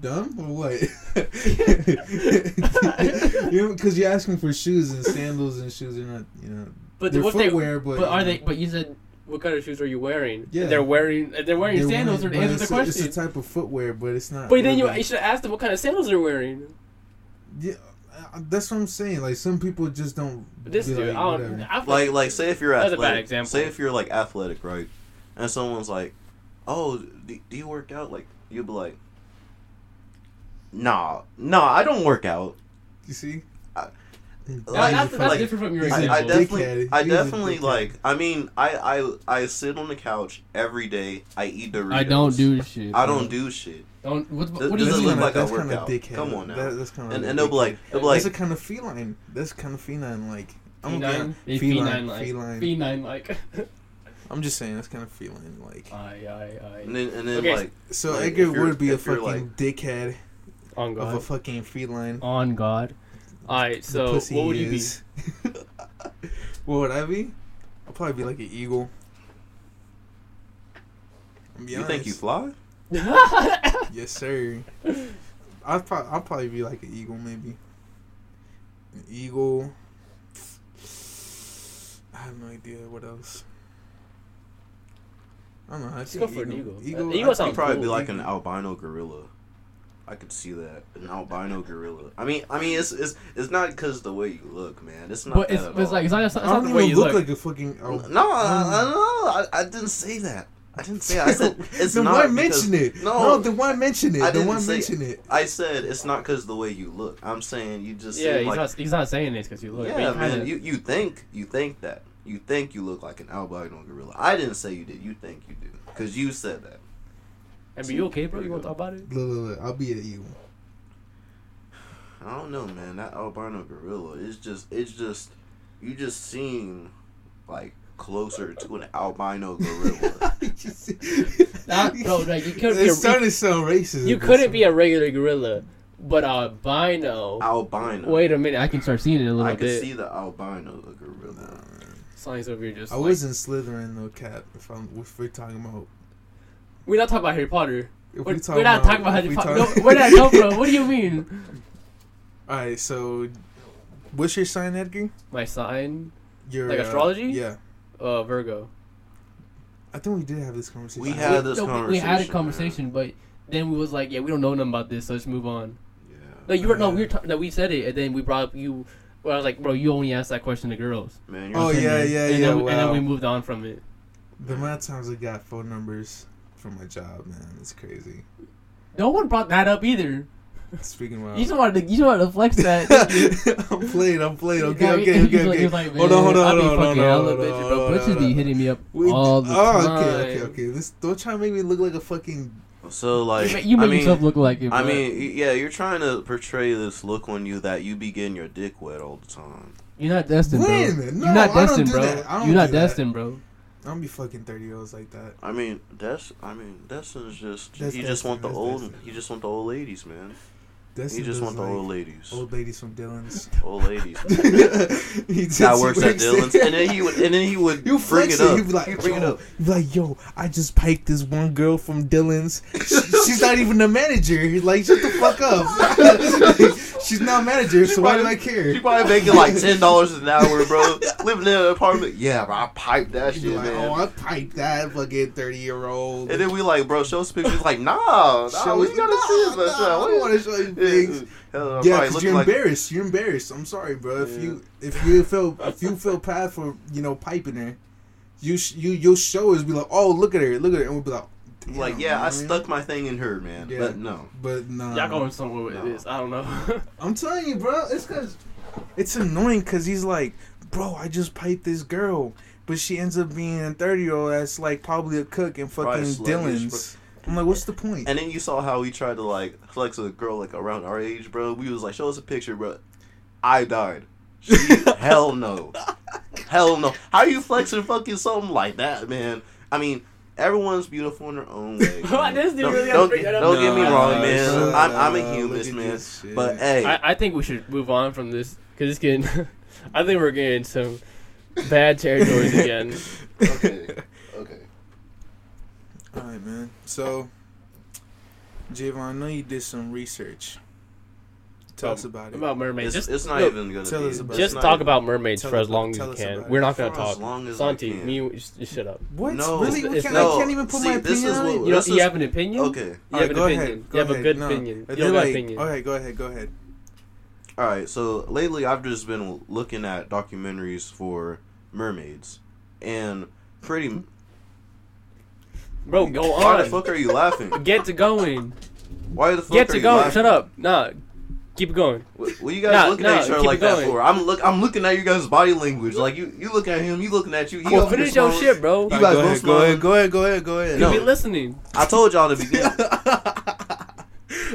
dumb or what? you know, because you're asking for shoes and sandals and shoes are not, you know, but they're what footwear, they, but but are you they? But you said what kind of shoes are you wearing? Yeah. they're wearing. They're wearing they're sandals wearing- to answer the it's a- question. It's a type of footwear, but it's not. but then you, you should ask them what kind of sandals they're wearing. yeah, uh, that's what I'm saying. Like some people just don't. But this dude, like, I don't. whatever. I feel like, like, say if you're That's a bad example. Say if you're like athletic, right? And someone's like, "Oh, do, do you work out?" Like, you'd be like, "Nah, nah, I don't work out." You see. I-. Like, that's, that's like- different from your He's I, a example. I definitely. I definitely like. I mean, I, I, I sit on the couch every day. I eat Doritos. I don't do shit. I don't do shit. Don't. What, Th- what do this you look like a that's kind of dickhead. Come on now. That, that's kind of And, and they'll be like, they'll be like, that's a kind of feline. That's kind of feline. Like I'm Feline? feline. Feline. feline like. feline. Feline like. I'm just saying that's kind of feline. Like I aye, aye. and then, and then Okay. like, so, Like, Edgar if would be a if you're, fucking dickhead On of a God. fucking feline. On God. Alright, The so pussy what would you be? what would I be? I'll probably be like an eagle. I'll be you think you honest. fly? Yes, sir. I'll, pro- I'll probably be like an eagle, maybe. An eagle. I have no idea what else. I don't know. I Let's go for an eagle. Eagle, Uh, I eagle think sounds You'd probably be like an albino gorilla. I could see that an albino gorilla. I mean, I mean, it's it's it's not because the way you look, man. It's not. But that it's, at it's all. like it's not, it's not, I it's not don't the way even you look, look. like a fucking. Oh, no, I, um, I don't. I, I didn't say that. I didn't say. That. I said it's then not. why because- mention it? No, No, then why mention it? I Then didn't why say- mention it? I said it's not because the way you look. I'm saying you just Yeah, he's like not. He's not saying this because you look. but yeah, he man. kinda- You you think you think that you think you look like an albino gorilla. I didn't say you did. You think you do because you said that. I mean, you okay, bro? You want to talk about it? Look, look, look. I'll be an eagle. I don't know, man. That albino gorilla is just it's just you just seem like closer to an albino gorilla. Not, bro, like you couldn't be It a, started to sound racist. you couldn't be a regular gorilla, but albino. albino. Wait a minute, I can start seeing it a little bit. I can see the albino the gorilla. Signs over here just. I like- wasn't Slytherin though, Cap. If I'm, if we're talking about, We're not talking about Harry Potter. if We're, we we're not talking about if Harry Potter. talk- No, where did I come from? What do you mean? All right, so what's your sign, Edgar? My sign, Your Like uh, astrology? yeah, uh, Virgo. I think we did have this conversation. We had this No, conversation. We had a man. conversation, but then we was like, yeah, we don't know nothing about this, so let's move on. Yeah. No, you were no, we were ta- no, we said it, and then we brought up you. Well, I was like, bro, you only asked that question to girls. Man, you're Oh, And yeah, then- yeah, and yeah, Then, we- And then we moved on from it. The amount of times I got phone numbers from my job, man, it's crazy. No one brought that up either. Speaking of, You just wanted to, you just wanted to flex that. I'm playing, I'm playing. Okay, Yeah, okay, he- okay, like- okay. like, Hold on, hold on, hold on, hold on, hella hold on, bitches, hold bro. on, Bitches hold be hitting me up We- all the oh, time. okay, okay, okay. This don't try to make me look like a fucking. So like, you make, you make I mean, yourself look like it. I bro. mean, yeah, you're trying to portray this look on you that you be getting your dick wet all the time. you're not destined, bro. Wait a minute, no, you're not I don't destined, do bro. that. I don't You're not do that. destined, bro. I don't be fucking thirty year olds like that. I mean, that's, I mean, Destin's just, That's he just want the old, Destin. he just want the old ladies, man. That's He just want the old ladies, old ladies from Dylan's. old ladies. he just that works at Dylan's, there. and then he would, and then he would You bring flex it up. He'd be like, He'd bring it yo, up. he'd be like, yo, I just piped this one girl from Dylan's. She- She's not even a manager. He's like, shut the fuck up. She's not a manager, so why do I care? She probably making like ten dollars an hour, bro. Living in an apartment. Yeah, bro, I piped that She'd shit, be like, man. oh, I piped that fucking thirty year old. And then we like, bro, show us pictures. Like, nah, nah, we gotta see this. Nah, bitch. nah, I What don't is- want to show you things. Hell, Yeah, because you're like- embarrassed. You're embarrassed. I'm sorry, bro. If Yeah. you if you feel if you feel bad for you know piping her, you sh- you you'll show us be like, oh look at her, look at her, and we'll be like, Damn, Like, yeah, I stuck my thing in her, man. Yeah. But no. But no, Y'all going somewhere with No. this? I don't know. I'm telling you, bro. It's cause it's annoying because he's like, bro, I just piped this girl, but she ends up being a thirty year old that's like probably a cook in fucking Probably sluggish, Dylan's. I'm like, what's the point? And then you saw how he tried to like flex a girl like around our age, bro. We was like, show us a picture, bro. I died. She, hell no. Hell no. How you flexing fucking something like that, man? I mean, everyone's beautiful in their own way. This dude don't really don't, gotta bring that up. don't get me wrong, nah, man. shut I'm, I'm a humanist, Look at man. But hey, I, I think we should move on from this because it's getting. I think we're getting some bad territories again. okay, okay. All right, man. So, Javon, I know you did some research. Tell us about it. About mermaids. It's, Just it's not look, even gonna tell be. us about just it. it's talk not about mermaids for as long as you can. We're not gonna as talk. long as Santi, me, you just, just shut up. what? No, really? We it's no. I can't even put See, my opinion is on it. You, This you have an opinion. Okay. You All have an go opinion. ahead. Go you have a good No. opinion. You have like, an opinion. All right, go ahead. Go ahead. All right, so lately I've just been looking at documentaries for mermaids, and pretty. Bro, go on. Why the fuck are you laughing? Get to going. Why the fuck are you laughing? Get are to you going. laughing? Shut up. Nah. Keep it going. What, what you guys Nah, looking nah, at each other keep like it that going. for? I'm look. I'm looking at you guys' body language. Like you, you look at him. You looking at you. He Well, over there finish your smiling. shit, bro. You All guys right, both go ahead. smiling. Go ahead. Go ahead. Go ahead. You No. be listening. I told y'all to begin.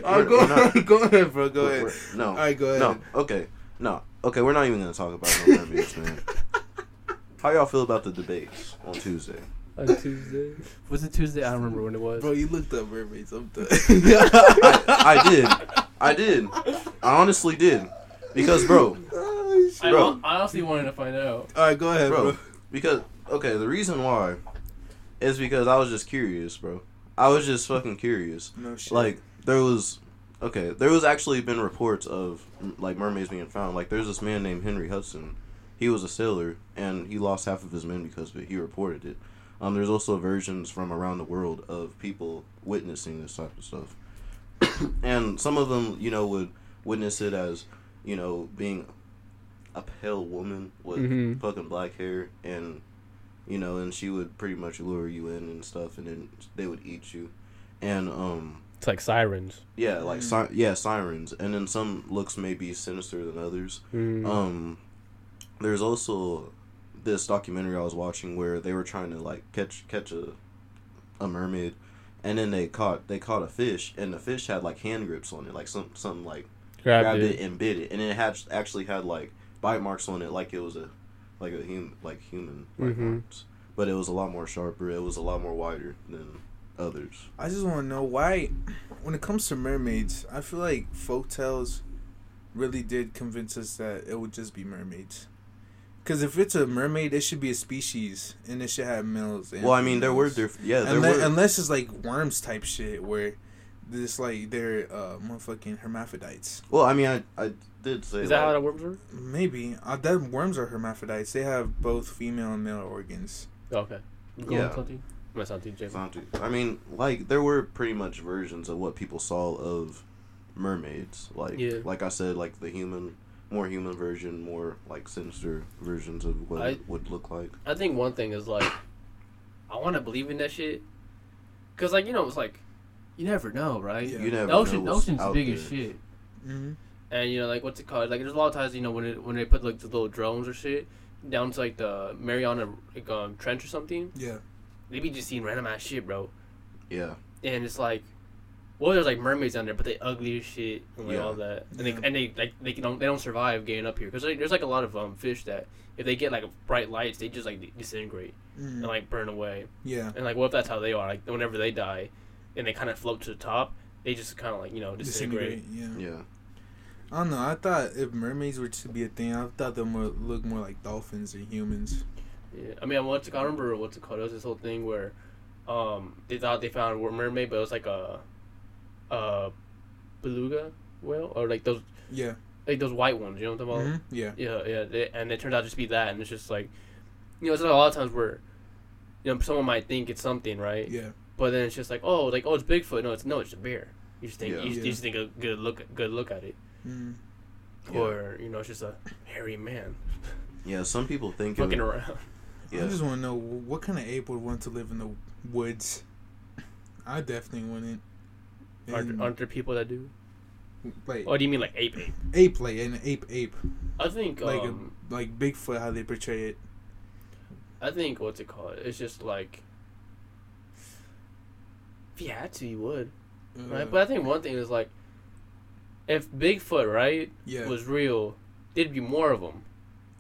All right, go We're not- ahead. Go ahead, bro. Go We're- ahead. we're- No. All right, go ahead. No. Okay. No. Okay. We're not even gonna talk about no mermaids, man. How y'all feel about the debates on Tuesday? On Tuesday. Was it Tuesday? I don't remember when it was. Bro, you looked up mermaids. I'm done. I, I did. I did. I honestly did. Because, bro, Oh, shit. I, bro. hon- I honestly wanted to find out. All right, go ahead, bro, bro. because okay, the reason why is because I was just curious, bro. I was just fucking curious. No shit. Like there was, okay, there was actually been reports of like mermaids being found. Like there's this man named Henry Hudson. He was a sailor and he lost half of his men because of it. He reported it. Um, there's also versions from around the world of people witnessing this type of stuff, and some of them, you know, would witness it as, you know, being a pale woman with Mhm. fucking black hair and you know and she would pretty much lure you in and stuff and then they would eat you and um It's like sirens. yeah like si- yeah sirens and then some looks may be sinister than others Mm. um there's also this documentary i was watching where they were trying to like catch catch a a mermaid and then they caught they caught a fish and the fish had like hand grips on it like some something like Grabbed, grabbed it. it. and bit it, and it had actually had like bite marks on it, like it was a like a hum, like human like Mhm. arms. But it was a lot more sharper. It was a lot more wider than others. I just want to know why, when it comes to mermaids, I feel like folktales really did convince us that it would just be mermaids. Because if it's a mermaid, it should be a species, and it should have males. And Well, I mean, there were females. diff- yeah, there unless, were unless it's like worms type shit where this like they're uh motherfucking hermaphrodites. Well, I mean, I I did say Is that how like- that worms work? Maybe uh, that worms are hermaphrodites. They have both female and male organs. Oh, okay. Go Yeah. on, Santi. My Santi, James. Santi. I mean, like there were pretty much versions of what people saw of mermaids. Like, Yeah. like I said, like the human, more human version, more like sinister versions of what I- it would look like. I think one thing is like, I want to believe in that shit, cause like you know it's like, you never know, right? Yeah. You never The know ocean, the ocean's out big as shit. Mm-hmm. And you know like what's it called? Like there's a lot of times you know when it, when they put like the little drones or shit down to like the Mariana like, um, Trench or something, Yeah. they be just seeing random ass shit, bro. Yeah, And it's like, well, there's like mermaids down there, but they ugly as shit and like Yeah. all that, and Yeah. they and they like they don't they don't survive getting up here because like, there's like a lot of um fish that if they get like bright lights they just like disintegrate Mm. and like burn away. yeah. And like, what if that's how they are? Like, whenever they die, and they kind of float to the top, they just kind of like you know disintegrate. Disintegrate. Yeah. yeah. I don't know. I thought if mermaids were to be a thing, I thought they would look more like dolphins than humans. Yeah. I mean, I what's I remember what's it called? It was this whole thing where, um, they thought they found a mermaid, but it was like a, a beluga whale or like those Yeah. like those white ones. You know what I'm talking about? Mhm. Yeah. Yeah, yeah. They, and it turned out just to be that, and it's just like, you know, it's like a lot of times where, you know, someone might think it's something, right? Yeah. But then it's just like, oh, like oh, it's Bigfoot. No, it's no, it's a bear. You just think Yeah. you, just, Yeah. you just think a good look, good look at it. Mm. Yeah. or you know it's just a hairy man Yeah, some people think fucking of, around. I just want to know what kind of ape would want to live in the woods. I definitely wouldn't. Aren't, aren't there people that do? like Oh, do you mean like ape ape? ape, like an ape, ape, I think like um, a, like Bigfoot, how they portray it. I think what's it called? It's just like if you had to, you would, right? Uh, But I think one thing is like if Bigfoot right yeah, was real, there'd be more of them.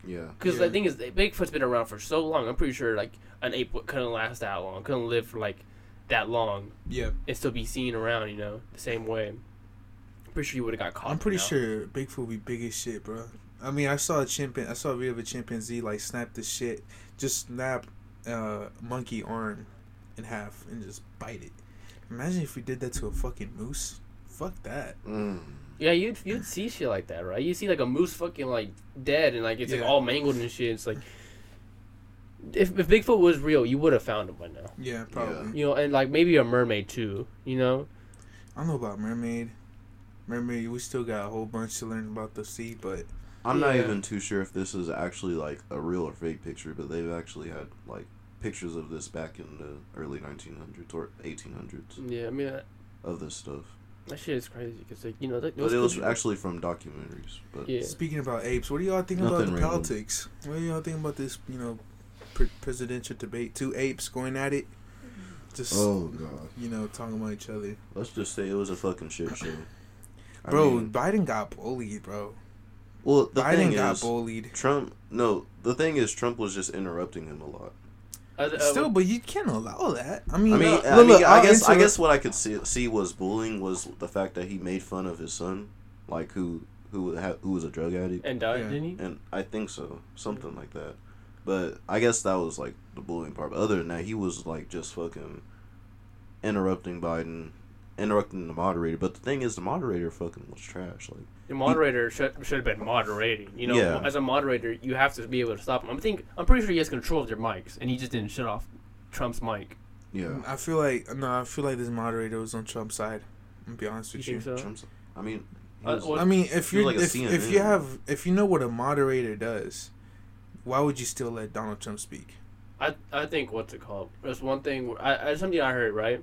yeah, Because Yeah. the thing is, Bigfoot's been around for so long. I'm pretty sure like an ape couldn't last that long, couldn't live for like that long yeah. and still be seen around. You know, the same way. I'm pretty sure you would have got caught. I'm pretty now. sure Bigfoot would be big as shit, bro. I mean, I saw a chimpan. I saw a video of a chimpanzee like snap the shit, just snap uh, monkey arm in half and just bite it. Imagine if we did that to a fucking moose. Fuck that. mm. Yeah, you'd you'd see shit like that, right? You see like a moose fucking like dead and like it's Yeah. like all mangled and shit. It's like if if Bigfoot was real, you would have found him by now. Yeah, probably. You know, and like maybe a mermaid too. You know, I don't know about mermaid. Mermaid, we still got a whole bunch to learn about the sea, but I'm not even too sure if this is actually like a real or fake picture, but they've actually had like pictures of this back in the early 1900s or 1800s yeah. I mean that, of this stuff. that shit is crazy because like you know that. But it was actually from documentaries. But yeah. Speaking about apes, what do y'all think about the random. politics? What do y'all think about this? You know, pre- presidential debate. Two apes going at it. Just oh god, you know, talking about each other. let's just say it was a fucking shit show. Bro, mean, Biden got bullied, bro. well, the Biden thing got is, bullied. Trump. No, the thing is, Trump was just interrupting him a lot. I, I, Still, but you can't allow that. I mean, I mean, look, I, mean, look, I I'll guess I guess what I could see see was bullying was the fact that he made fun of his son, like who who ha- who was a drug addict, and died, Yeah. didn't he? and I think so, something like that. But I guess that was like the bullying part. But other than that, he was like just fucking interrupting Biden, interrupting the moderator. But the thing is, the moderator fucking was trash. Like, The moderator should should have been moderating. You know, Yeah. as a moderator, you have to be able to stop him. I think I'm pretty sure he has control of their mics, and he just didn't shut off Trump's mic. yeah, I feel like no, I feel like this moderator was on Trump's side. I'm gonna be honest with you. think so? Trump's. I mean, he Uh, well, I mean, if you like if, if you have if you know what a moderator does, why would you still let Donald Trump speak? I I think what's it called? There's one thing. I, I something I heard right,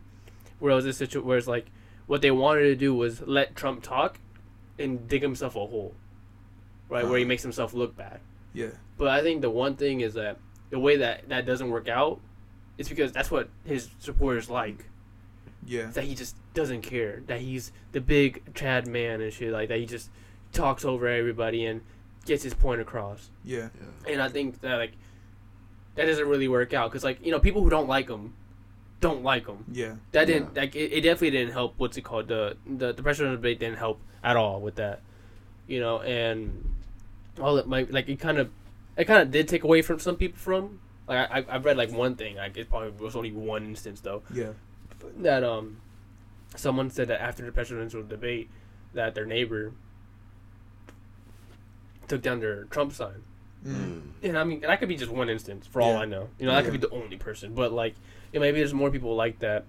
where it was a situation where it's like what they wanted to do was let Trump talk, and dig himself a hole, right, where he Uh-huh. makes himself look bad. Yeah, But I think the one thing is that the way that that doesn't work out, is because that's what his supporters like. yeah, That he just doesn't care. That he's the big Chad man and shit like that. He just talks over everybody and gets his point across. Yeah. Yeah. And I think that like that doesn't really work out because like you know people who don't like him don't like him. Yeah. That didn't like it, it definitely didn't help. What's it called? The the the presidential debate didn't help at all with that. You know, and all it might like it kind of it kind of did take away from some people from like I I- I've read like one thing. Like it probably was only one instance though Yeah. that um someone said that after the presidential debate that their neighbor took down their Trump sign. Mm. And I mean, that could be just one instance for all Yeah. I know. You know, that could be the only person. But like, you know, maybe there's more people like that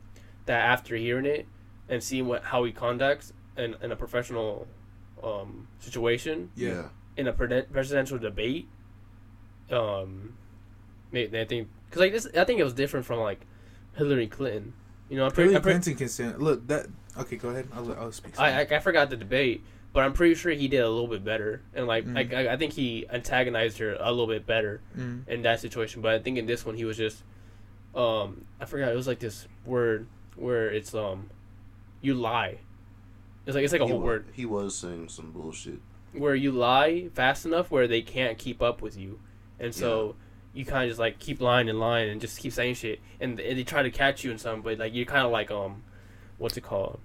that after hearing it and seeing what how he conducts in, in a professional um, situation Yeah. in a pre- presidential debate, um, I think because like this, I think it was different from like Hillary Clinton. You know, I'm pretty, Hillary I'm pretty Clinton can stand. Look, that. Okay, go ahead. I'll, I'll speak. I, I I forgot the debate, but I'm pretty sure he did a little bit better, and like Mm. like, I, I think he antagonized her a little bit better Mm. in that situation. But I think in this one he was just, um, I forgot it was like this word where it's um, you lie. It's like it's like a he, whole wa- word he was saying some bullshit. where you lie fast enough where they can't keep up with you, and so. You kind of just like keep lying and lying and just keep saying shit, and, and they try to catch you in something, but like you're kind of like um, what's it called?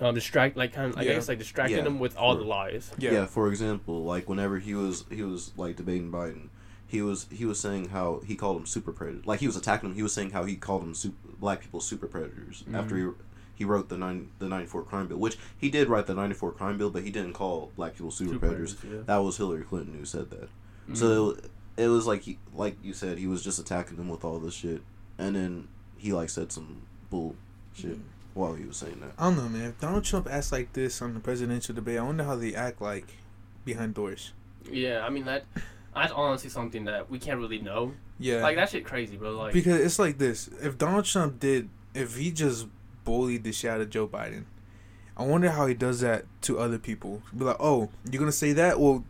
Um, distract like kind of I Yeah. guess like distracting Yeah. them with all Sure. the lies. Yeah. Yeah. For example, like whenever he was he was like debating Biden, he was he was saying how he called him super predator. Like he was attacking him. He was saying how he called him super, black people super predators mm-hmm. after he he wrote the nine the ninety four crime bill, which he did write the ninety four crime bill, but he didn't call black people super, Super predators. predators, That was Hillary Clinton who said that. yeah. So mm-hmm. it was like he, like you said, he was just attacking them with all this shit, and then he like said some bull shit mm-hmm. While he was saying that. I don't know, man. If Donald Trump acts like this on the presidential debate, I wonder how they act like behind doors. yeah, I mean that that's honestly something that we can't really know. Yeah. Like that shit crazy, bro. Like because it's like this: if Donald Trump did, if he just bullied the shit out of Joe Biden, I wonder how he does that to other people. Be like, oh, you're gonna say that? Well,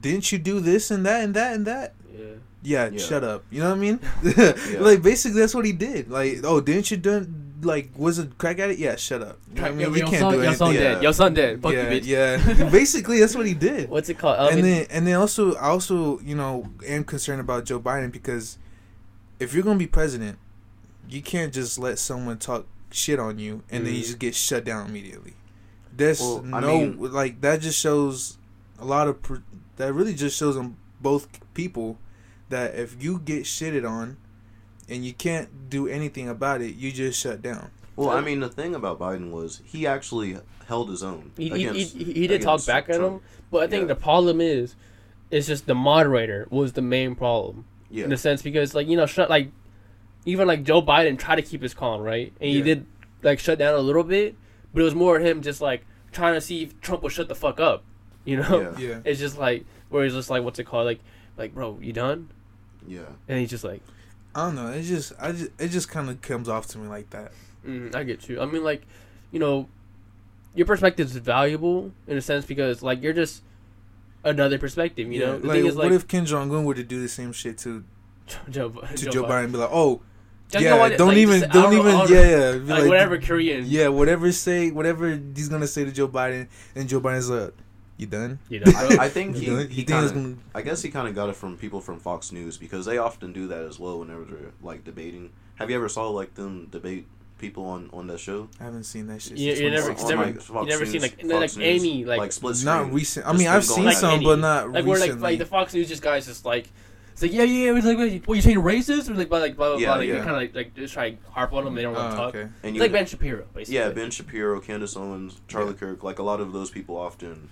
didn't you do this and that and that and that? yeah. Yeah, Yeah. shut up. You know what I mean? Like basically, that's what he did. Like, oh, didn't you done like was a crack at it? Yeah, shut up. You know I mean, Yo, you your can't son, do your son anything. Yeah. dead. Your son dead. Fuck yeah, you, bitch. yeah. basically, that's what he did. What's it called? And then and then also I also you know am concerned about Joe Biden because if you're gonna be president, you can't just let someone talk shit on you and then you Mhm. just get shut down immediately. There's Well, no mean- like that just shows a lot of pr- that really just shows on both people that if you get shitted on and you can't do anything about it, you just shut down. Well, I mean, the thing about Biden was he actually held his own. he, he, he, against- he, he did talk against back at him, but I think Yeah. the problem is, it's just the moderator was the main problem Yeah, in a sense because like you know shut like, even like Joe Biden tried to keep his calm right, and he Yeah. did like shut down a little bit, but it was more him just like trying to see if Trump would shut the fuck up, you know. Yeah. Yeah. It's just like where he's just like, what's it called? Like, like bro, you done? yeah. And he's just like, I don't know. It's just I just it just kind of comes off to me like that. mm, I get you. I mean, like, you know, your perspective is valuable in a sense because like you're just another perspective. You Yeah, know, the like, thing is what like if Kim Jong Un were to do the same shit to Joe, to Joe, Joe, Biden. Be like, oh, yeah, don't like, even, just- don't even, yeah, yeah, be like, whatever Korean. yeah, whatever say, whatever he's gonna say to Joe Biden, and Joe Biden's like, you done? You know, I, I think You he, done? he You kind of. I guess he kind of got it from people from Fox News because they often do that as well whenever they're like debating. Have you ever saw like them debate people on on that show? I haven't seen that shit. You- since you never- never- like, you never seen, like, Fox like, News, any, like- split screen. not recent. I mean, I've them seen going- some, Like but any- not like we're like like the Fox News just guys just like. It's like yeah yeah it's like what you saying racist or like blah like blah blah Yeah, blah like yeah. they kind of like like just try to harp on them they don't want Oh, talk okay. And it's you, like Ben Shapiro basically yeah, Ben Shapiro, Candace Owens, Charlie Yeah. Kirk, like a lot of those people often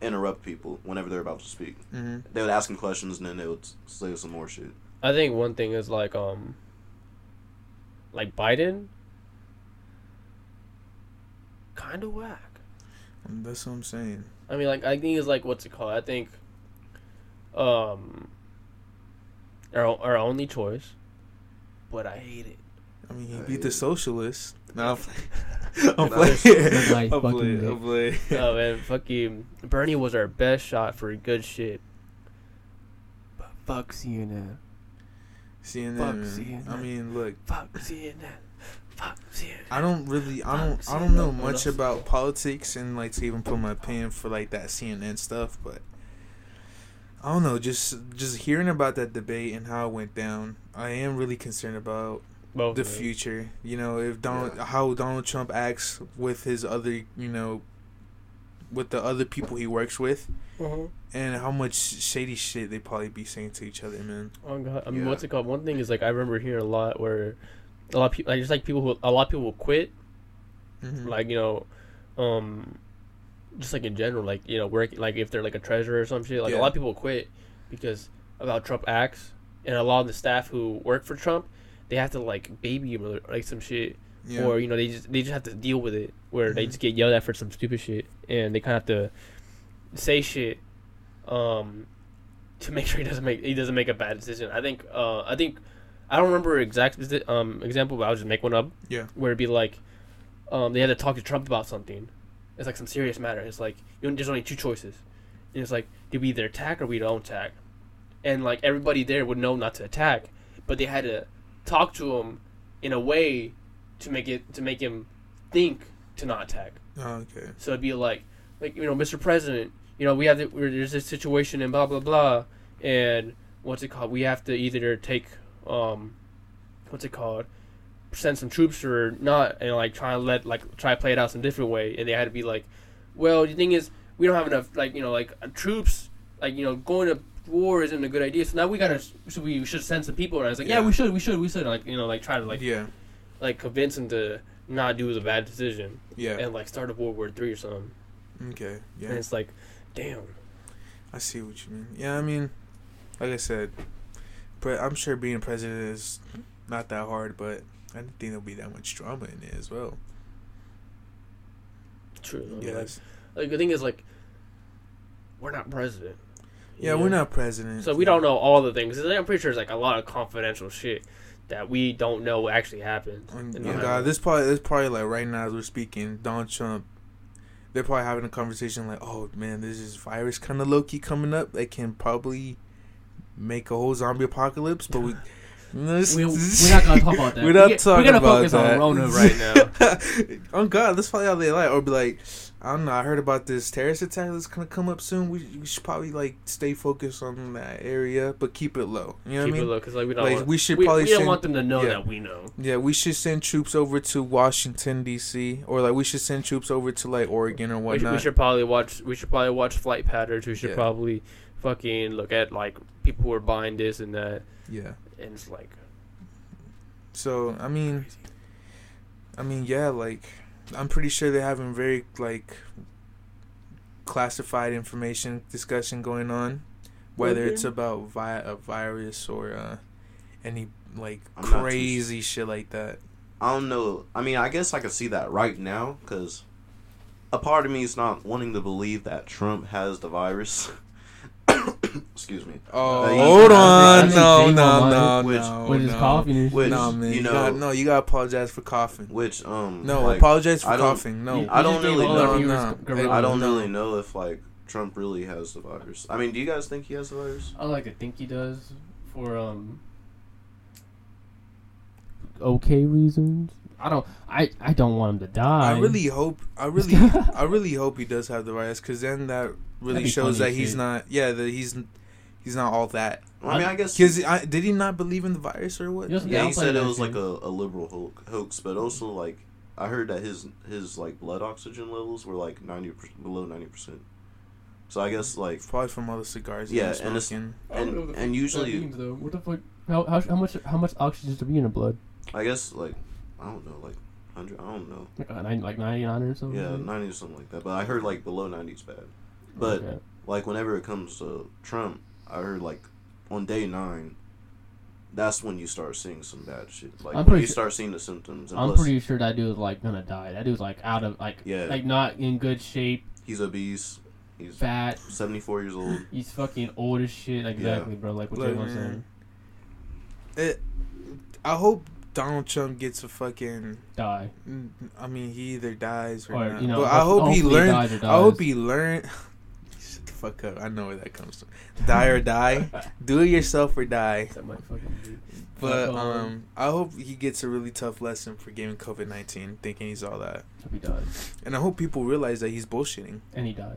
interrupt people whenever they're about to speak. hmm They would ask them questions and then they would say some more shit. I think one thing is like um like Biden kind of whack. That's what I'm saying. I mean like I think it's like what's it called? I think um our our only choice, but I hate it. I mean, he Uh, beat the socialists. No, I'm playing. I'm playing. I'm playing. dick. I'm playing. oh man, fucking Bernie was our best shot for good shit. But fuck CNN. CNN. Fuck. CNN. I mean, look, Fuck CNN. Fuck CNN. I don't really, I don't, Fuck I don't know much about politics and like to even put my opinion for like that CNN stuff, but I don't know. Just just hearing about that debate and how it went down, I am really concerned about Both the future. You know, if Donald Yeah. how Donald Trump acts with his other, you know, with the other people he works with, Mhm. and how much shady shit they probably be saying to each other, man. Oh god, I mean, Yeah. what's it called? One thing is like I remember hearing a lot where a lot of people, like just like people who a lot of people will quit, Mhm. like you know, um, just like in general, like you know, work like if they're like a treasurer or some shit, like Yeah. a lot of people quit because of how Trump acts, and a lot of the staff who work for Trump, they have to like baby him or like some shit, yeah. or you know they just they just have to deal with it where they Mhm. just get yelled at for some stupid shit, and they kind of have to say shit, um, to make sure he doesn't make he doesn't make a bad decision. I think uh I think I don't remember exact um example, but I'll just make one up. Yeah. Where it'd be like, um, they had to talk to Trump about something. It's like some serious matter. It's like you there's only two choices, and it's like do we either attack or we don't attack, and like everybody there would know not to attack, but they had to talk to him in a way to make it to make him think to not attack. Oh, okay. So it'd be like, like you know, Mr. President, you know, we have the, there's this situation and blah blah blah, and what's it called? We have to either take um, what's it called? Send some troops or not, and like try and let like try to play it out some different way. And they had to be like, well, the thing is, we don't have enough like you know like uh, troops. Like you know, going to war isn't a good idea. So now we gotta, so we should send some people. And I was like, yeah, Yeah. we should, we should, we should. Like you know, like try to like yeah. like convince him to not do the bad decision Yeah. and like start a World War Three or something. Okay. Yeah. And it's like, damn. I see what you mean. Yeah, I mean, like I said, but I'm sure being president is not that hard, but I didn't think there'll be that much drama in it as well. True. Like, like the thing is like, we're not president. Yeah, you we're not president. So we don't know all the things. I'm pretty sure there's like a lot of confidential shit that we don't know actually happened. Oh, in the behind God, this probably this probably like right now as we're speaking, Donald Trump. They're probably having a conversation like, "Oh man, this is virus kind of low key coming up that can probably make a whole zombie apocalypse." But we, We, we're not gonna talk about that. We're not we, talking We're gonna about focus that. on Rona right now. oh God, that's probably how they like, or be like, I don't know. I heard about this terrorist attack that's gonna come up soon. We, we should probably like stay focused on that area, but keep it low. You know Keep what I mean? Keep it low because like we don't. Like, want, we should we, probably we don't send- want them to know yeah. that we know. Yeah, we should send troops over to Washington D.C. or like we should send troops over to like Oregon or We should, whatnot. we should probably watch. We should probably watch flight patterns. We should Yeah. probably fucking look at like people who are buying this and that, Yeah. and it's like So I mean, I mean, yeah, like I'm pretty sure they're having very like classified information discussion going on, whether Okay. it's about vi- a virus or uh, any like I'm not too crazy shit like that. I don't know. I mean, I guess I could see that right now because a part of me is not wanting to believe that Trump has the virus. Excuse me. Oh, Uh, hold on, no, no, no, which- no, with his no. coughing and. Which, no, man, you you, know- got no. You gotta apologize for coughing. Which um No, like, apologize for coughing. No, I don't really know. our No. I don't really know if like Trump really has the virus. I mean, do you guys think he has the virus? I like to think he does for um okay reasons. I don't. I I don't want him to die. I really hope. I really, I really hope he does have the virus, because then that really shows that he's shit. not. Yeah, that he's he's not all that. I mean, I guess Because I, did he not believe in the virus or what? Yes, yeah, he said it that was like a, a liberal ho- hoax, but also like I heard that his his like blood oxygen levels were like ninety below ninety percent. So I guess like Probably from all the cigars. Yeah, he and was it's- smoking. and and usually though. What the fuck? How, how, how much how much oxygen is to be in the blood? I guess like I don't know like hundred I don't know Like, uh, nine, like ninety nine or something. yeah ninety or something like that. But I heard like below ninety is bad. But Okay. like whenever it comes to Trump, I heard like on day nine, that's when you start seeing some bad shit. Like I'm when you su- start seeing the symptoms. And I'm plus, pretty sure that dude's like gonna die. That dude's like out of like Yeah. like not in good shape, he's obese. He's fat. seventy four years old. He's fucking old as shit. Exactly, bro. Like what Look, you're man. saying. Eh, it, I hope Donald Trump gets a fucking. Die. Mm, I mean, he either dies or, Or, not. you know, but I hope he hopefully learned. I hope he learned. Shut the fuck up! I know where that comes from. Die or die. Do it yourself or die. That might fucking be. But um, I hope he gets a really tough lesson for getting COVID nineteen, thinking he's all that. Hope he dies. And I hope people realize that he's bullshitting. And he dies.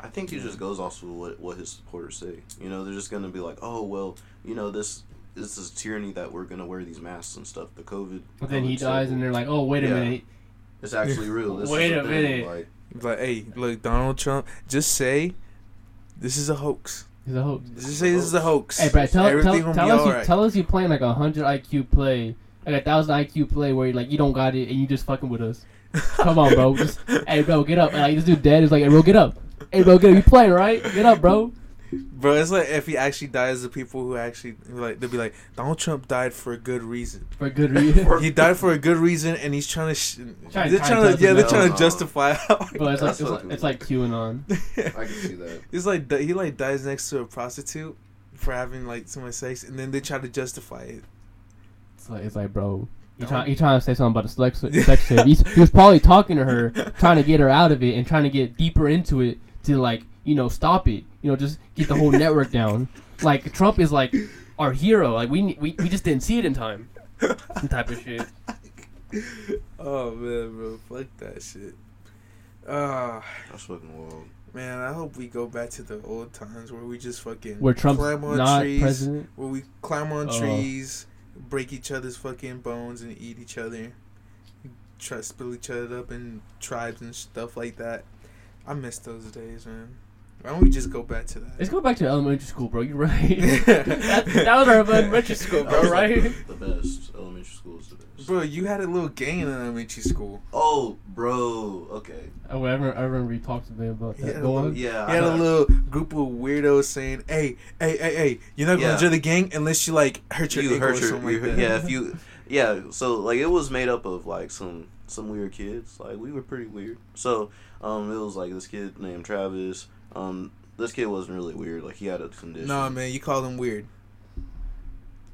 I think he just goes off of what what his supporters say. You know, they're just gonna be like, oh well, you know this this is tyranny that we're gonna wear these masks and stuff. The COVID. But then he COVID dies, and they're like, "Oh, wait a Yeah. minute." It's actually real. This Wait is a thing. minute. Like, Like, hey, look, Donald Trump, just say this is a hoax. He's a hoax. Just say this is a hoax. Hey, Brad, tell, tell, tell us you alright. tell us you playing like a hundred IQ play, like a thousand IQ play where you like you don't got it and you just fucking with us. Come on, bro. Just, hey, bro, get up. And, like this dude dead is like, hey, bro, get up. Hey, bro, get up. You playing right? Get up, bro. Bro, it's like if he actually dies, the people who actually like they'll be like Donald Trump died for a good reason. For good reason. He died for a good reason, and he's trying to. Sh- Trying- they're trying trying to to, yeah, they're trying to justify. How But it's like it's, like it's like QAnon. I can see that. It's like he like dies next to a prostitute for having like so much sex, and then they try to justify it. It's like it's like, bro. He trying he trying to say something about the sex sex tape. He's, he was probably talking to her, trying to get her out of it, and trying to get deeper into it to like you know stop it. You know, just get the whole network down. Like Trump is like our hero. Like we we we just didn't see it in time. Some type of shit. Oh man, bro, fuck that shit. Ah, That's fucking wild. man, I hope we go back to the old times where we just fucking Where Trump's climb on not trees, president. where we climb on Oh. trees, break each other's fucking bones, and eat each other. Try to split each other up in tribes and stuff like that. I miss those days, man. Why don't we just go back to that? Let's go back to elementary school, bro. You're right. that, that was our elementary school, bro. Right? the best. Elementary school is the best. Bro, you had a little gang in elementary school. Oh, bro. Okay. Oh, I remember, I remember you talked to me about that. Yeah, Go on. Yeah. You had a little group of weirdos saying, "Hey, hey, hey, hey, you're not gonna join the gang unless you like hurt your you ankle hurt or your, something like that." yeah if you yeah so like it was made up of like some some weird kids like we were pretty weird so um it was like this kid named Travis um this kid wasn't really weird like he had a condition Nah, man, you call them weird.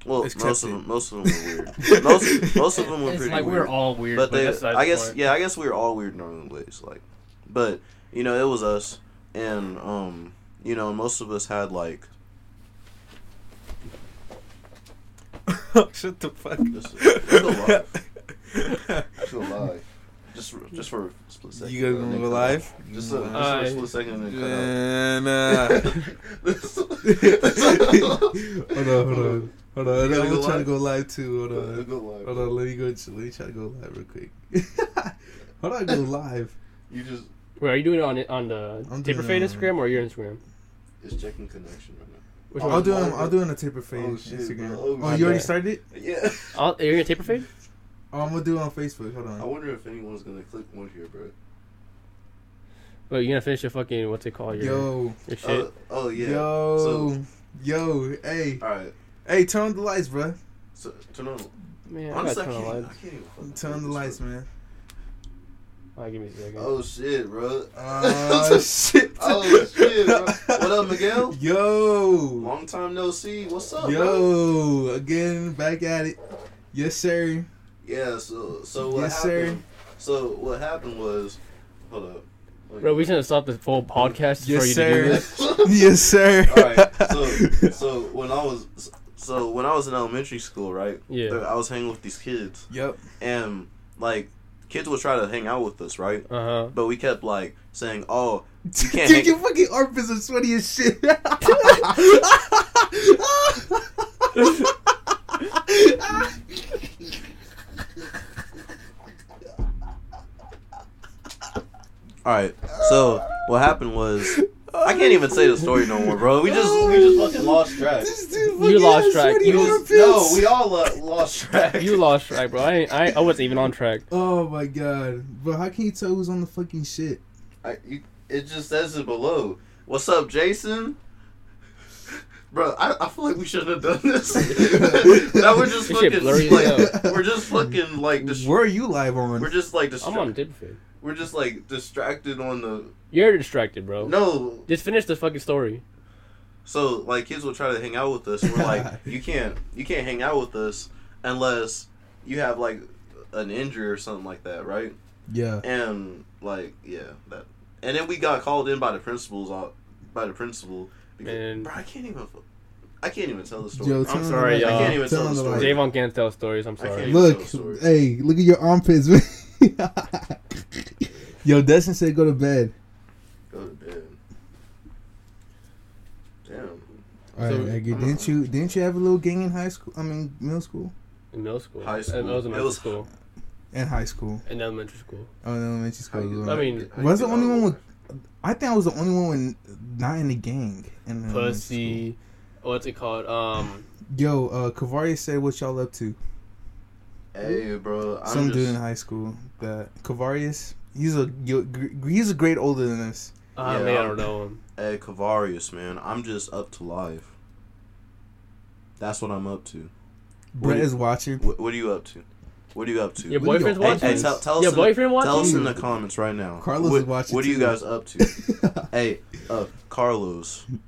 well it's most of them most of them were weird most most of them were It's pretty like weird we're all weird, but but, they I guess point. yeah I guess we were all weird in our own ways like but you know it was us and um you know most of us had like Shut the fuck Just- just go live. Just go live. Just just for a split second. You guys gonna go cut live? Just, a, gonna just go for a split second and then Man, cut uh, hold on, hold on, hold on. You gotta I'm go trying to go live too. Hold on, Go live. hold on. Let me go. Let me try to go live real quick. Hold on, go live. You just Wait, are you doing it on it on the I'm Taper Fade on- Instagram or your Instagram? it's checking connection right now. Which Oh, I'll do. I'll do on a taper fade Oh, shit, Instagram. bro. Oh, Oh, you already started it? Yeah. I'll, are you gonna Taper Fade? Oh, I'm gonna do it on Facebook. Hold on. I wonder if anyone's gonna click one here, bro. But you're gonna finish your fucking what's it called? Your, Yo, your shit. Oh, oh yeah. yo, So- yo. Hey, All right. hey. Turn on the lights, bro. So turn on. Man, I Honestly, gotta I can't, on I the lights. can't even. Turn on the lights, this, man. Alright, give me a second. Oh shit, bro. Uh, oh shit. Oh, oh shit, bro. What up, Miguel? Yo. Long time no see. What's up, bro? Yo. Again, back at it. Yes, sir. Yeah. So so what Yes, sir. happened? So what happened was, hold up. Wait. Bro, we shouldn't stopped the full podcast Yes, for you sir. to do this. yes, sir. All right. So so when I was so when I was in elementary school, right? Yeah. I was hanging with these kids, Yep. and like kids would try to hang out with us, right? Uh huh. But we kept like saying, "Oh, you can't." Dude, hang- your fucking armpits are sweaty as shit. All right. So what happened was I can't even say the story no more, bro. We just we just fucking lost track. You lost track. You- armpits. No, we all lo- lost track. You lost track, bro. I, ain't, I I wasn't even on track. Oh my god, bro! How can you tell who's on the fucking shit? I, you, it just says it below. What's up, Jason? Bro, I, I feel like we shouldn't have done this. now we're just This shit fucking blurry as like, hell. we're just fucking like dis- Where are you live on? we're just like I'm on distra- Taper Fade. we're just like distracted on the You're distracted, bro. no. Just finish the fucking story. So like kids will try to hang out with us. We're like, you can't you can't hang out with us unless you have like an injury or something like that, right? yeah. And like yeah, that. And then we got called in by the principals uh, by the principal because, Bro, I can't even. I can't even tell the story. Yo, I'm sorry, y'all. I can't even tell, tell the story. Javon can't tell stories. I'm sorry. Look, hey, look at your armpits. Yo, Destin said go to bed. Go to bed. Damn. Alright, so, didn't you didn't you have a little gang in high school? I mean, middle school. In middle school. High uh, school. And, was in middle school. In high school. In elementary school. Oh, in elementary school. I mean was the only one with I think I was the only one with not in the gang. In elementary Pussy. What's it called? Um. Yo, uh, Kavaria said, "What y'all up to?" Hey, bro. I'm Some just, dude in high school. That Kavarius. He's a yo- he's a grade older than us. ah, Yeah, man, I don't know him. Hey, Kavarius, man. I'm just up to life. That's what I'm up to. Brett do you- is watching. What, what are you up to? What are you up to? Your What are you- boyfriend's Hey, watching? Hey, tell, tell us Your in the- boyfriend watching? Tell us in the comments right now. Carlos what, is watching What are you too. guys up to? hey, uh, Carlos.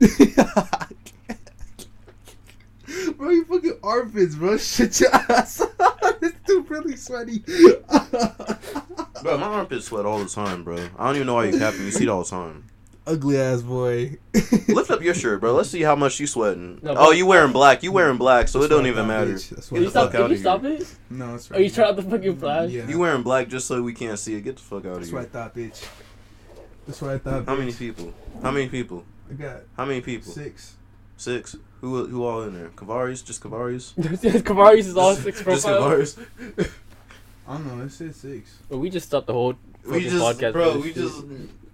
bro, you fucking armpits, bro. Shut your ass. this dude really sweaty. Bro, my armpits sweat all the time, bro. I don't even know why you're capping. You see it all the time. Ugly ass boy. Lift up your shirt, bro. Let's see how much you sweating. No, oh, you wearing black. You wearing black, so it don't even matter. bitch. That's Can why you I stop? fuck Can you stop it? No, it's right. Are you trying out the fucking flash? Yeah. You wearing black just so we can't see it. Get the fuck out of That's what I here. thought, bitch. That's what I thought. How many people? How many people? I got How many people? six. Six. Who who all in there? Kavaris? Just Kavaris? Kamari's is all six Just profiles. Kavaris? I don't know. It said six. But we just stopped the whole We fucking just, podcast. bro. We just.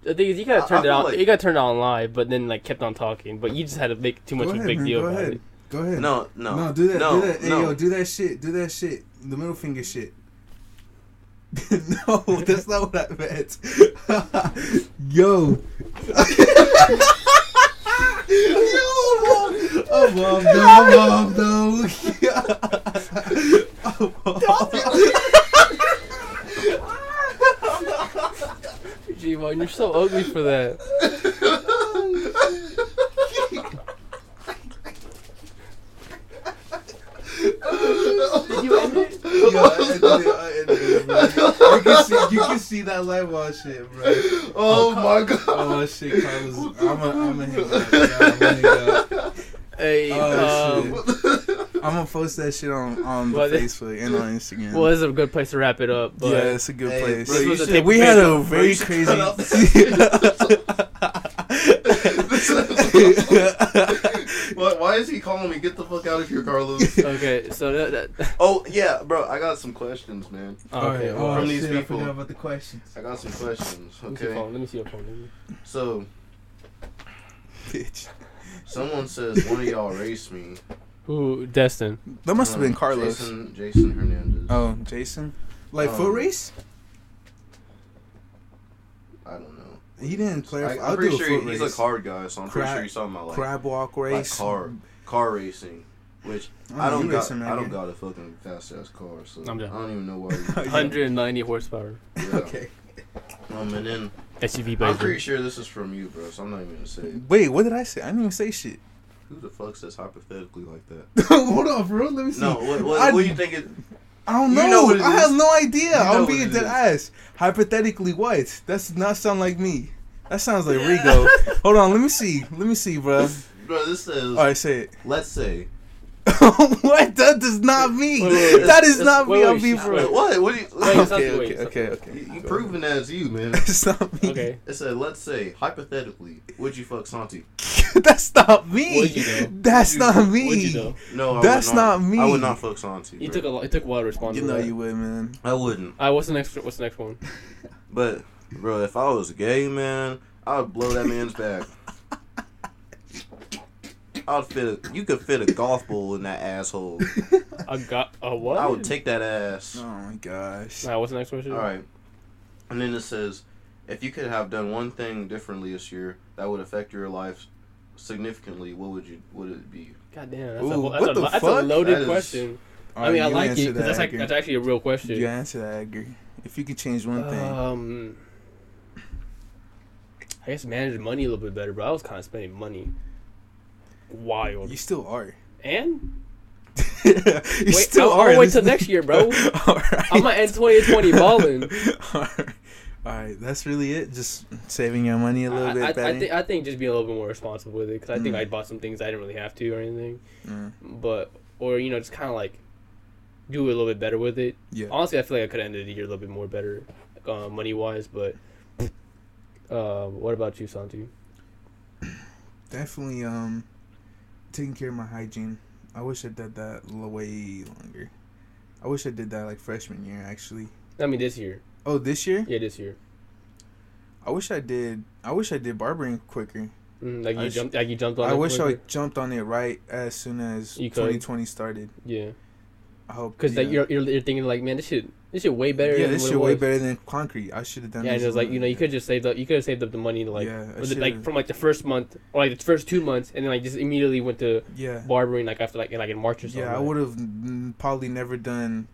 Shit. The thing is, you gotta I- turn I it feel on. like- You gotta turn it on live, but then like kept on talking. But you just had to make too much Go of a big man, deal go about ahead. it. Go ahead. No, no, No, do that. No, do that. Hey, no. yo, do that shit. Do that shit. The middle finger shit. no, that's not what I meant. yo. yo, I'm off, I'm off, though. I'm off, G-Mon, you're so ugly for that. Did you end it? Yo, I ended it, I ended it, bro. You can see, you can see that light wall shit, bro. Oh, oh my god. Oh shit, Carlos. I'm a, I'm a hit up. Yeah, I'm gonna hit up. Hey, Oh, um, I'm gonna post that shit on on Well, the they- Facebook and on Instagram. well, this is a good place to wrap it up. But yeah, it's a good Hey, place. bro, you a we had a very crazy. cut Why, why is he calling me? Get the fuck out of here, Carlos. okay, so that, that oh yeah, bro. I got some questions, man. okay. oh, well, from these shit, people. forgot about the questions. I got some questions. let me see your Okay. phone. Let me see your phone. So Bitch. Someone says one of y'all race me. Who? Destin. That must have been Carlos. Jason, Jason Hernandez. Oh, Jason. Like Um, foot race? I don't know. He didn't play. I, I'll I'm pretty do a sure foot he's race. a car guy, so I'm pretty sure he's talking about like, crab walk like race. car car racing, which I don't got. racing, I don't man. got a fucking fast ass car, so I'm I don't even know why. You, Oh, 190 horsepower. yeah. Okay. Um, and then SUV I'm pretty sure this is from you, bro. So I'm not even gonna say. it. Wait, what did I say? I didn't even say shit. Who the fuck says hypothetically like that? Hold on, bro. Let me see. No, what, what, I- what do you think it? I don't You know. know what it I is. have no idea. You know I'm what being dead is. ass. Hypothetically, what? That's does not sound like me. That sounds like Rigo. Hold on, let me see. Let me see, bro. Bro, this says. All right, say it. Let's say. It. what? That does not me. Wait, wait, wait. that is not wait, me. wait, I'll be shh, for it. What? What do you? Wait, it's not- Okay, okay, okay, okay. you, you proving that it's you, man. It's not me. Okay. It said, let's say hypothetically, would you fuck Santi? That's not me. Would you though? That's Would not What'd me. you know? No, I That's not, not me. I would not fuck Santi. You took a lot. It took a while to respond. You to know that. you would, man. I wouldn't. Alright, what's the next? What's the next one? But, bro, if I was gay, man, I would blow that man's back. I would fit a. You could fit a golf ball in that asshole. I got a what? I would take that ass. Oh my gosh. Alright, what's the next question? All right. And then it says, if you could have done one thing differently this year that would affect your life significantly, what would you? Would it be? God damn, that's, Ooh, a, that's, what a, the that's a loaded That is- question. I mean, I like it because that, that's like that's actually a real question. You answer that, Edgar. If you could change one thing. Um, I guess manage money a little bit better, but I was kind of spending money wild. You still are. and you wait, still I'll, are. I'll wait till next year, bro. Alright. I'm gonna end 2020 balling. Alright. Alright, that's really it. Just saving your money a little I, bit I, better. I, think I think just being a little bit more responsible with it because I think Mm. I bought some things I didn't really have to or anything, Mm, but or you know just kind of like do a little bit better with it. yeah. Honestly, I feel like I could have ended the year a little bit more better, uh, money wise. But uh, what about you, Santi? Definitely um taking care of my hygiene. I wish I did that way longer. I wish I did that like freshman year actually. I mean, this year. Oh, this year? Yeah, this year. I wish I did. I wish I did barbering quicker. Mm, like I you sh- jumped, like you jumped on. I wish I jumped on it right as soon as 2020 started. Yeah, I hope because yeah. like you're, you're you're thinking like, man, this shit this shit way better. yeah, than this shit way better than concrete. I should have done. Yeah, and this it was like you know you could just saved up you could have saved up the money to like yeah, it, like from like the first month or like the first two months and then like just immediately went to yeah. barbering like after like in, like in March or something. Yeah, I would have probably never done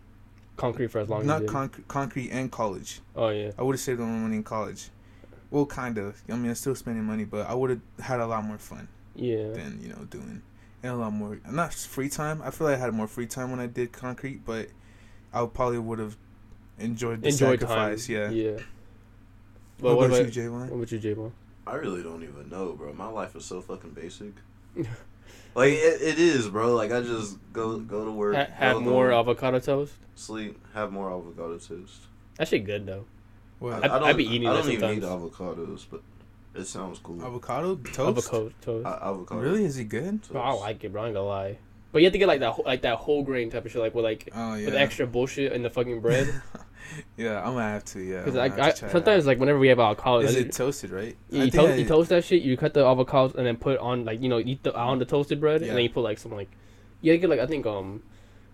concrete for as long not concrete, concrete and college. oh yeah, I would have saved all my money in college. Well, kind of. I mean, I'm still spending money, but I would have had a lot more fun yeah. than you know doing, and a lot more not free time. I feel like I had more free time when I did concrete, but I probably would have enjoyed the Enjoy time. sacrifice. Yeah. yeah. What, But what, about about, you, Javon? what about you, J-Bone? I really don't even know, bro. My life is so fucking basic. like it, it is, bro. Like I just go go to work, Ha- have go more home, avocado toast. sleep, have more avocado toast. That shit good though. What? I'd- I'd be eating I don't even eat avocados, but it sounds cool. avocado toast. Avocado toast. A- avocado. Really? Is it good? toast. Bro, I like it, bro. I ain't gonna lie. But you have to get like that, whole- like that whole grain type of shit, like with like Oh yeah. with extra bullshit in the fucking bread. yeah, I'm gonna have to. Yeah. Because like gonna I, have to try sometimes like whenever we have avocado, is like, it toasted right? you, you, to- I- you toast that shit. You cut the avocados and then put on like you know eat the on the toasted bread Yeah. and then you put like some like you get like I think um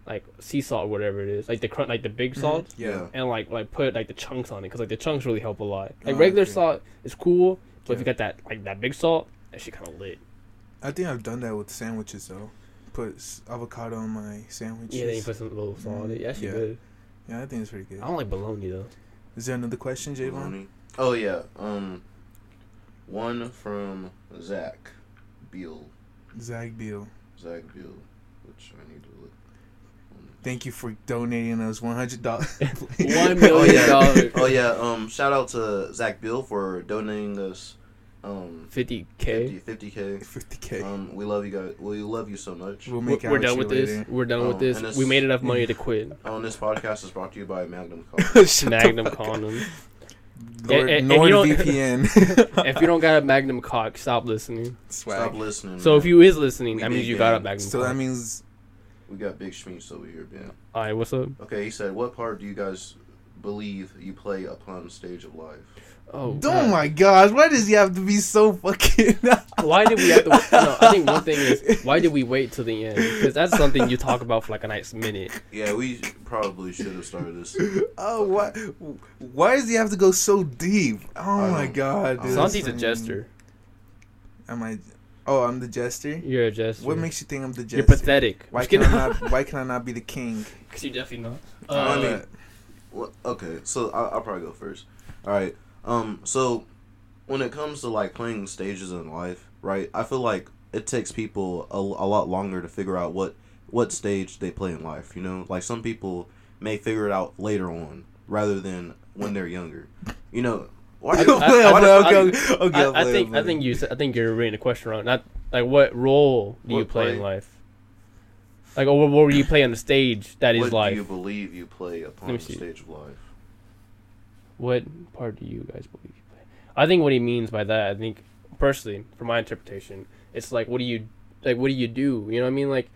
like sea salt or whatever it is like the crunch like the big Mhm. salt Yeah. and like like put like the chunks on it because like the chunks really help a lot. Like Oh, regular okay. salt is cool, but if Yeah. you got that like that big salt, that shit kind of lit. I think I've done that with sandwiches though. Put avocado on my sandwiches. Yeah, then you put some little salt on it. Yeah, that shit Yeah. good. Yeah, I think it's pretty good. I don't like bologna though. Is there another question, Javon? Oh yeah. Um, one from Zach Beal. Zach Beal. Zach Beal, which I need to look. Thank you for donating us one hundred dollars. One million oh yeah. dollars. oh yeah. Um, shout out to Zach Bill for donating us um Fifty k. 50 k. Fifty k. Um, we love you guys. We love you so much. We'll We're, out we're done you with this. later. We're done Oh, with this. this- We made enough money to quit. On this podcast is brought to you by Magnum Coffee. Shut the Magnum fuck up. Nord, And- and- and you don't- NordVPN. if you don't got a Magnum cock, stop listening. Stop listening. So man. if you is listening, We that means you got a. Magnum So cock. that means we got Big Schmeats over here, Ben. Hi, what's up? Okay, he said, "What part do you guys believe you play upon stage of life?" Oh, Oh my gosh, why does he have to be so fucking Why did we have to? No, I think one thing is why did we wait till the end? Because that's something you talk about for like a nice minute. Yeah, we probably should have started this. Oh, why? Why does he have to go so deep? Oh my god, dude. Santi's a that's jester. Am I? Oh, I'm the jester. You're a jester. What makes you think I'm the jester? You're pathetic. Why Just can I not? Why can I not be the king? Because you definitely not. I Uh, mean- Well, okay, so I'll, I'll probably go first. All right. Um. So, when it comes to like playing stages in life, right? I feel like it takes people a, a lot longer to figure out what what stage they play in life. You know, like some people may figure it out later on rather than when they're younger. You know. I- think I think you I think you're reading the question wrong. Not like what role do you play, play? in life? Like, or what role do you play on the stage that is what life? do you believe you play upon the stage of life? What part do you guys believe you play? I think what he means by that, I think personally, from my interpretation, it's like what do you like? What do you do? You know what I mean? Like,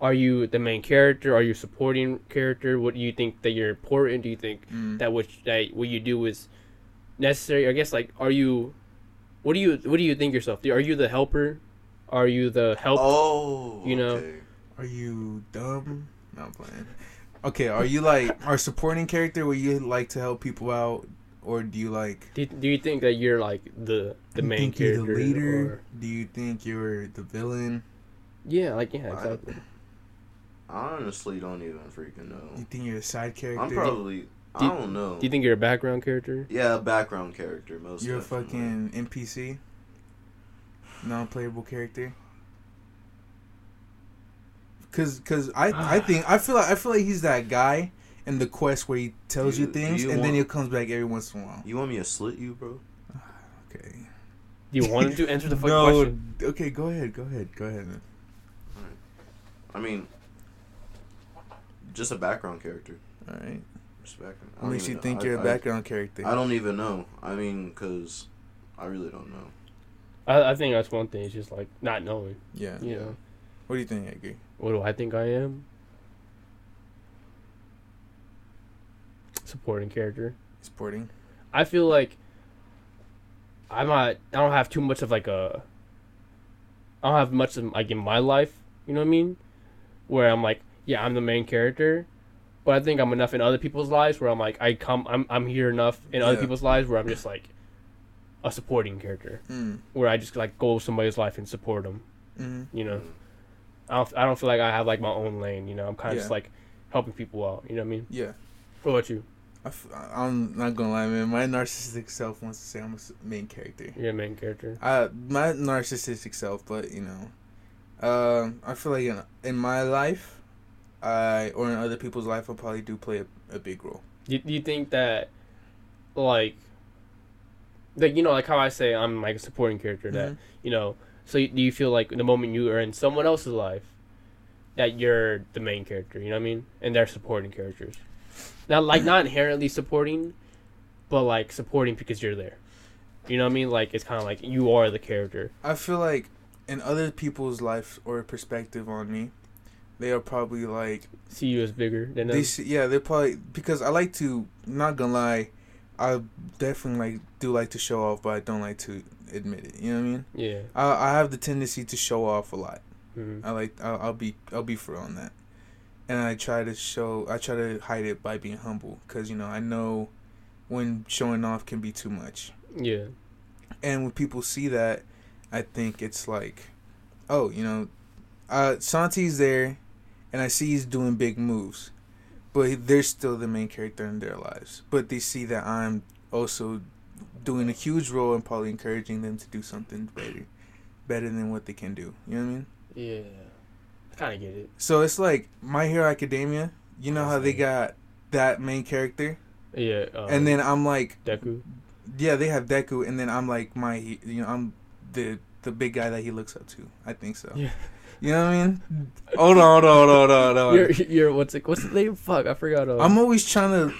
are you the main character? Are you a supporting character? What do you think that you're important? Do you think Mm. that what that what you do is necessary? I guess like, are you? What do you what do you think yourself? Are you the helper? Are you the help? Oh, you know. okay. Are you dumb? No, I'm playing. Okay, are you like our supporting character where you like to help people out, or do you like Do, do you think that you're like the the you main think character? You're the leader? or- Do you think you're the villain? yeah, like yeah, I- exactly. I honestly don't even freaking know. You think you're a side character? I'm probably. I Do- don't know. Do you think you're a background character? Yeah, a background character most. you're a fucking NPC, non-playable character. Cause, cause I, I think I feel like I feel like he's that guy in the quest where he tells you, you- things you and then he comes back every once in a while. You want me to slit you, bro? Okay. Do you want him to answer the fucking no. question? Okay, go ahead. Go ahead. Go ahead. I mean, just a background character. All right. Just What makes you think I- you're a I- background character? I don't even know. I mean, cause I really don't know. I, I think that's one thing. It's just like not knowing. Yeah. You know, What do you think, Edgar? What do I think I am? Supporting character. Supporting. I feel like I'm not. I don't have too much of like a. I don't have much of like in my life. You know what I mean? Where I'm like, yeah, I'm the main character, but I think I'm enough in other people's lives where I'm like, I come, I'm, I'm here enough in other people's lives where I'm just like a supporting character, Mm. where I just like go somebody's life and support them. Mm. You know, I don't. I don't feel like I have like my own lane. You know, I'm kind of Yeah. just like helping people out. You know what I mean? Yeah. What about you? I f- I'm not gonna lie, man. My narcissistic self wants to say I'm a main character. You're a main character. Uh, my narcissistic self, but you know, um, I feel like in, in my life, I or in other people's life, I probably do play a, a big role. Do, do you think that, like, like you know, like how I say I'm like a supporting character that Mhm. you know. So do you feel like the moment you are in someone else's life, that you're the main character? You know what I mean? And they're supporting characters. Not like not inherently supporting, but like supporting because you're there. You know what I mean? Like it's kind of like you are the character. I feel like in other people's life or perspective on me, they are probably like See you as bigger than they. See, yeah, they're probably because I like to. Not gonna lie, I definitely like do like to show off, but I don't like to admit it. You know what I mean? Yeah. I, I have the tendency to show off a lot. hmm I like I'll, I'll be I'll be for on that, and I try to show I try to hide it by being humble because you know I know when showing off can be too much, Yeah. and when people see that, I think it's like, oh you know, uh, Santi's there, and I see he's doing big moves, but they're still the main character in their lives. But they see that I'm also doing a huge role and probably encouraging them to do something better, better than what they can do. You know what I mean? Yeah. I kind of get it. So it's like My Hero Academia. You know how they got that main character, Yeah. Um, and then I'm like, Deku. yeah, they have Deku, and then I'm like my, you know, I'm the the big guy that he looks up to. I think so. Yeah. You know what I mean? Hold on, hold on, hold on, hold on. You're, you're what's it? What's the name? Fuck, I forgot. Uh, I'm always trying to.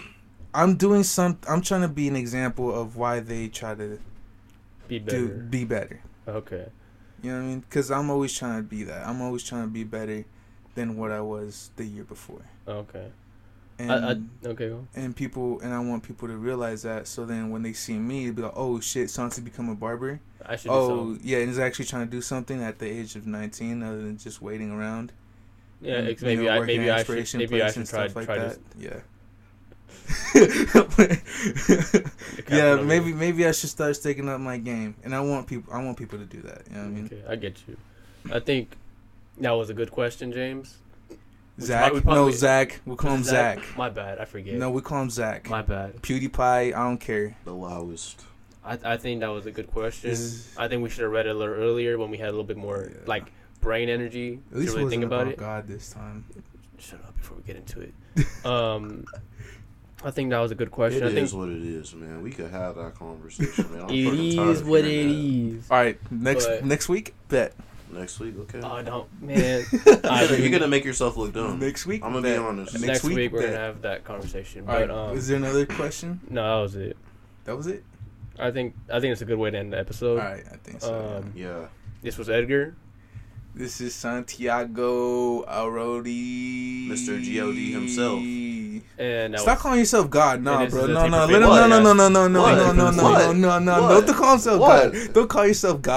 I'm doing some. I'm trying to be an example of why they try to be do better. be better. Okay. You know what I mean? Because I'm always trying to be that. I'm always trying to be better than what I was the year before. Okay. And I, I, okay. Go. and people and I want people to realize that. So then when they see me, they'll be like, "Oh shit, Santi become a barber." I should. Oh yeah, and he's actually trying to do something at the age of 19, other than just waiting around. Yeah. and, ex- you maybe know, I. Maybe I should. Maybe I should try. like try that. this. Yeah. yeah, maybe maybe I should start sticking up my game, and I want people. I want people to do that. You know what I mean? Okay, I get you. I think that was a good question, James. We Zach, probably- no Zach. We call him Was it Zach. My bad. I forget. No, we call him Zach. My bad. PewDiePie. I don't care. The lowest. I I think that was a good question. This- I think we should have read it a little earlier when we had a little bit more Yeah. like brain energy At least to really think about, it. God this time. Shut up before we get into it. um, I think that was a good It question. I is think what it is, man. We could have that conversation, man. I'm it fucking tired is of what it that. is. All right, next But- next week, bet. Next week, okay. Oh, don't man. you're, I- gonna, you're gonna make yourself look dumb. Next week, I'm gonna be honest. Next Next, week, week, we're bet. gonna have that conversation. All right, But um, is there another question? no, that was it. That was it. I think I think it's a good way to end the episode. All right, I think so. Um, Yeah. This was Edgar. This is Santiago Arodi, Mr. G.O.D. himself. And that Stop was, calling yourself God, And no, this bro, is a no, taper no, fade no, no, no, no, no, no, no, What? no, no, no, What? no, no, no, What? don't call yourself What? God. Don't call yourself God.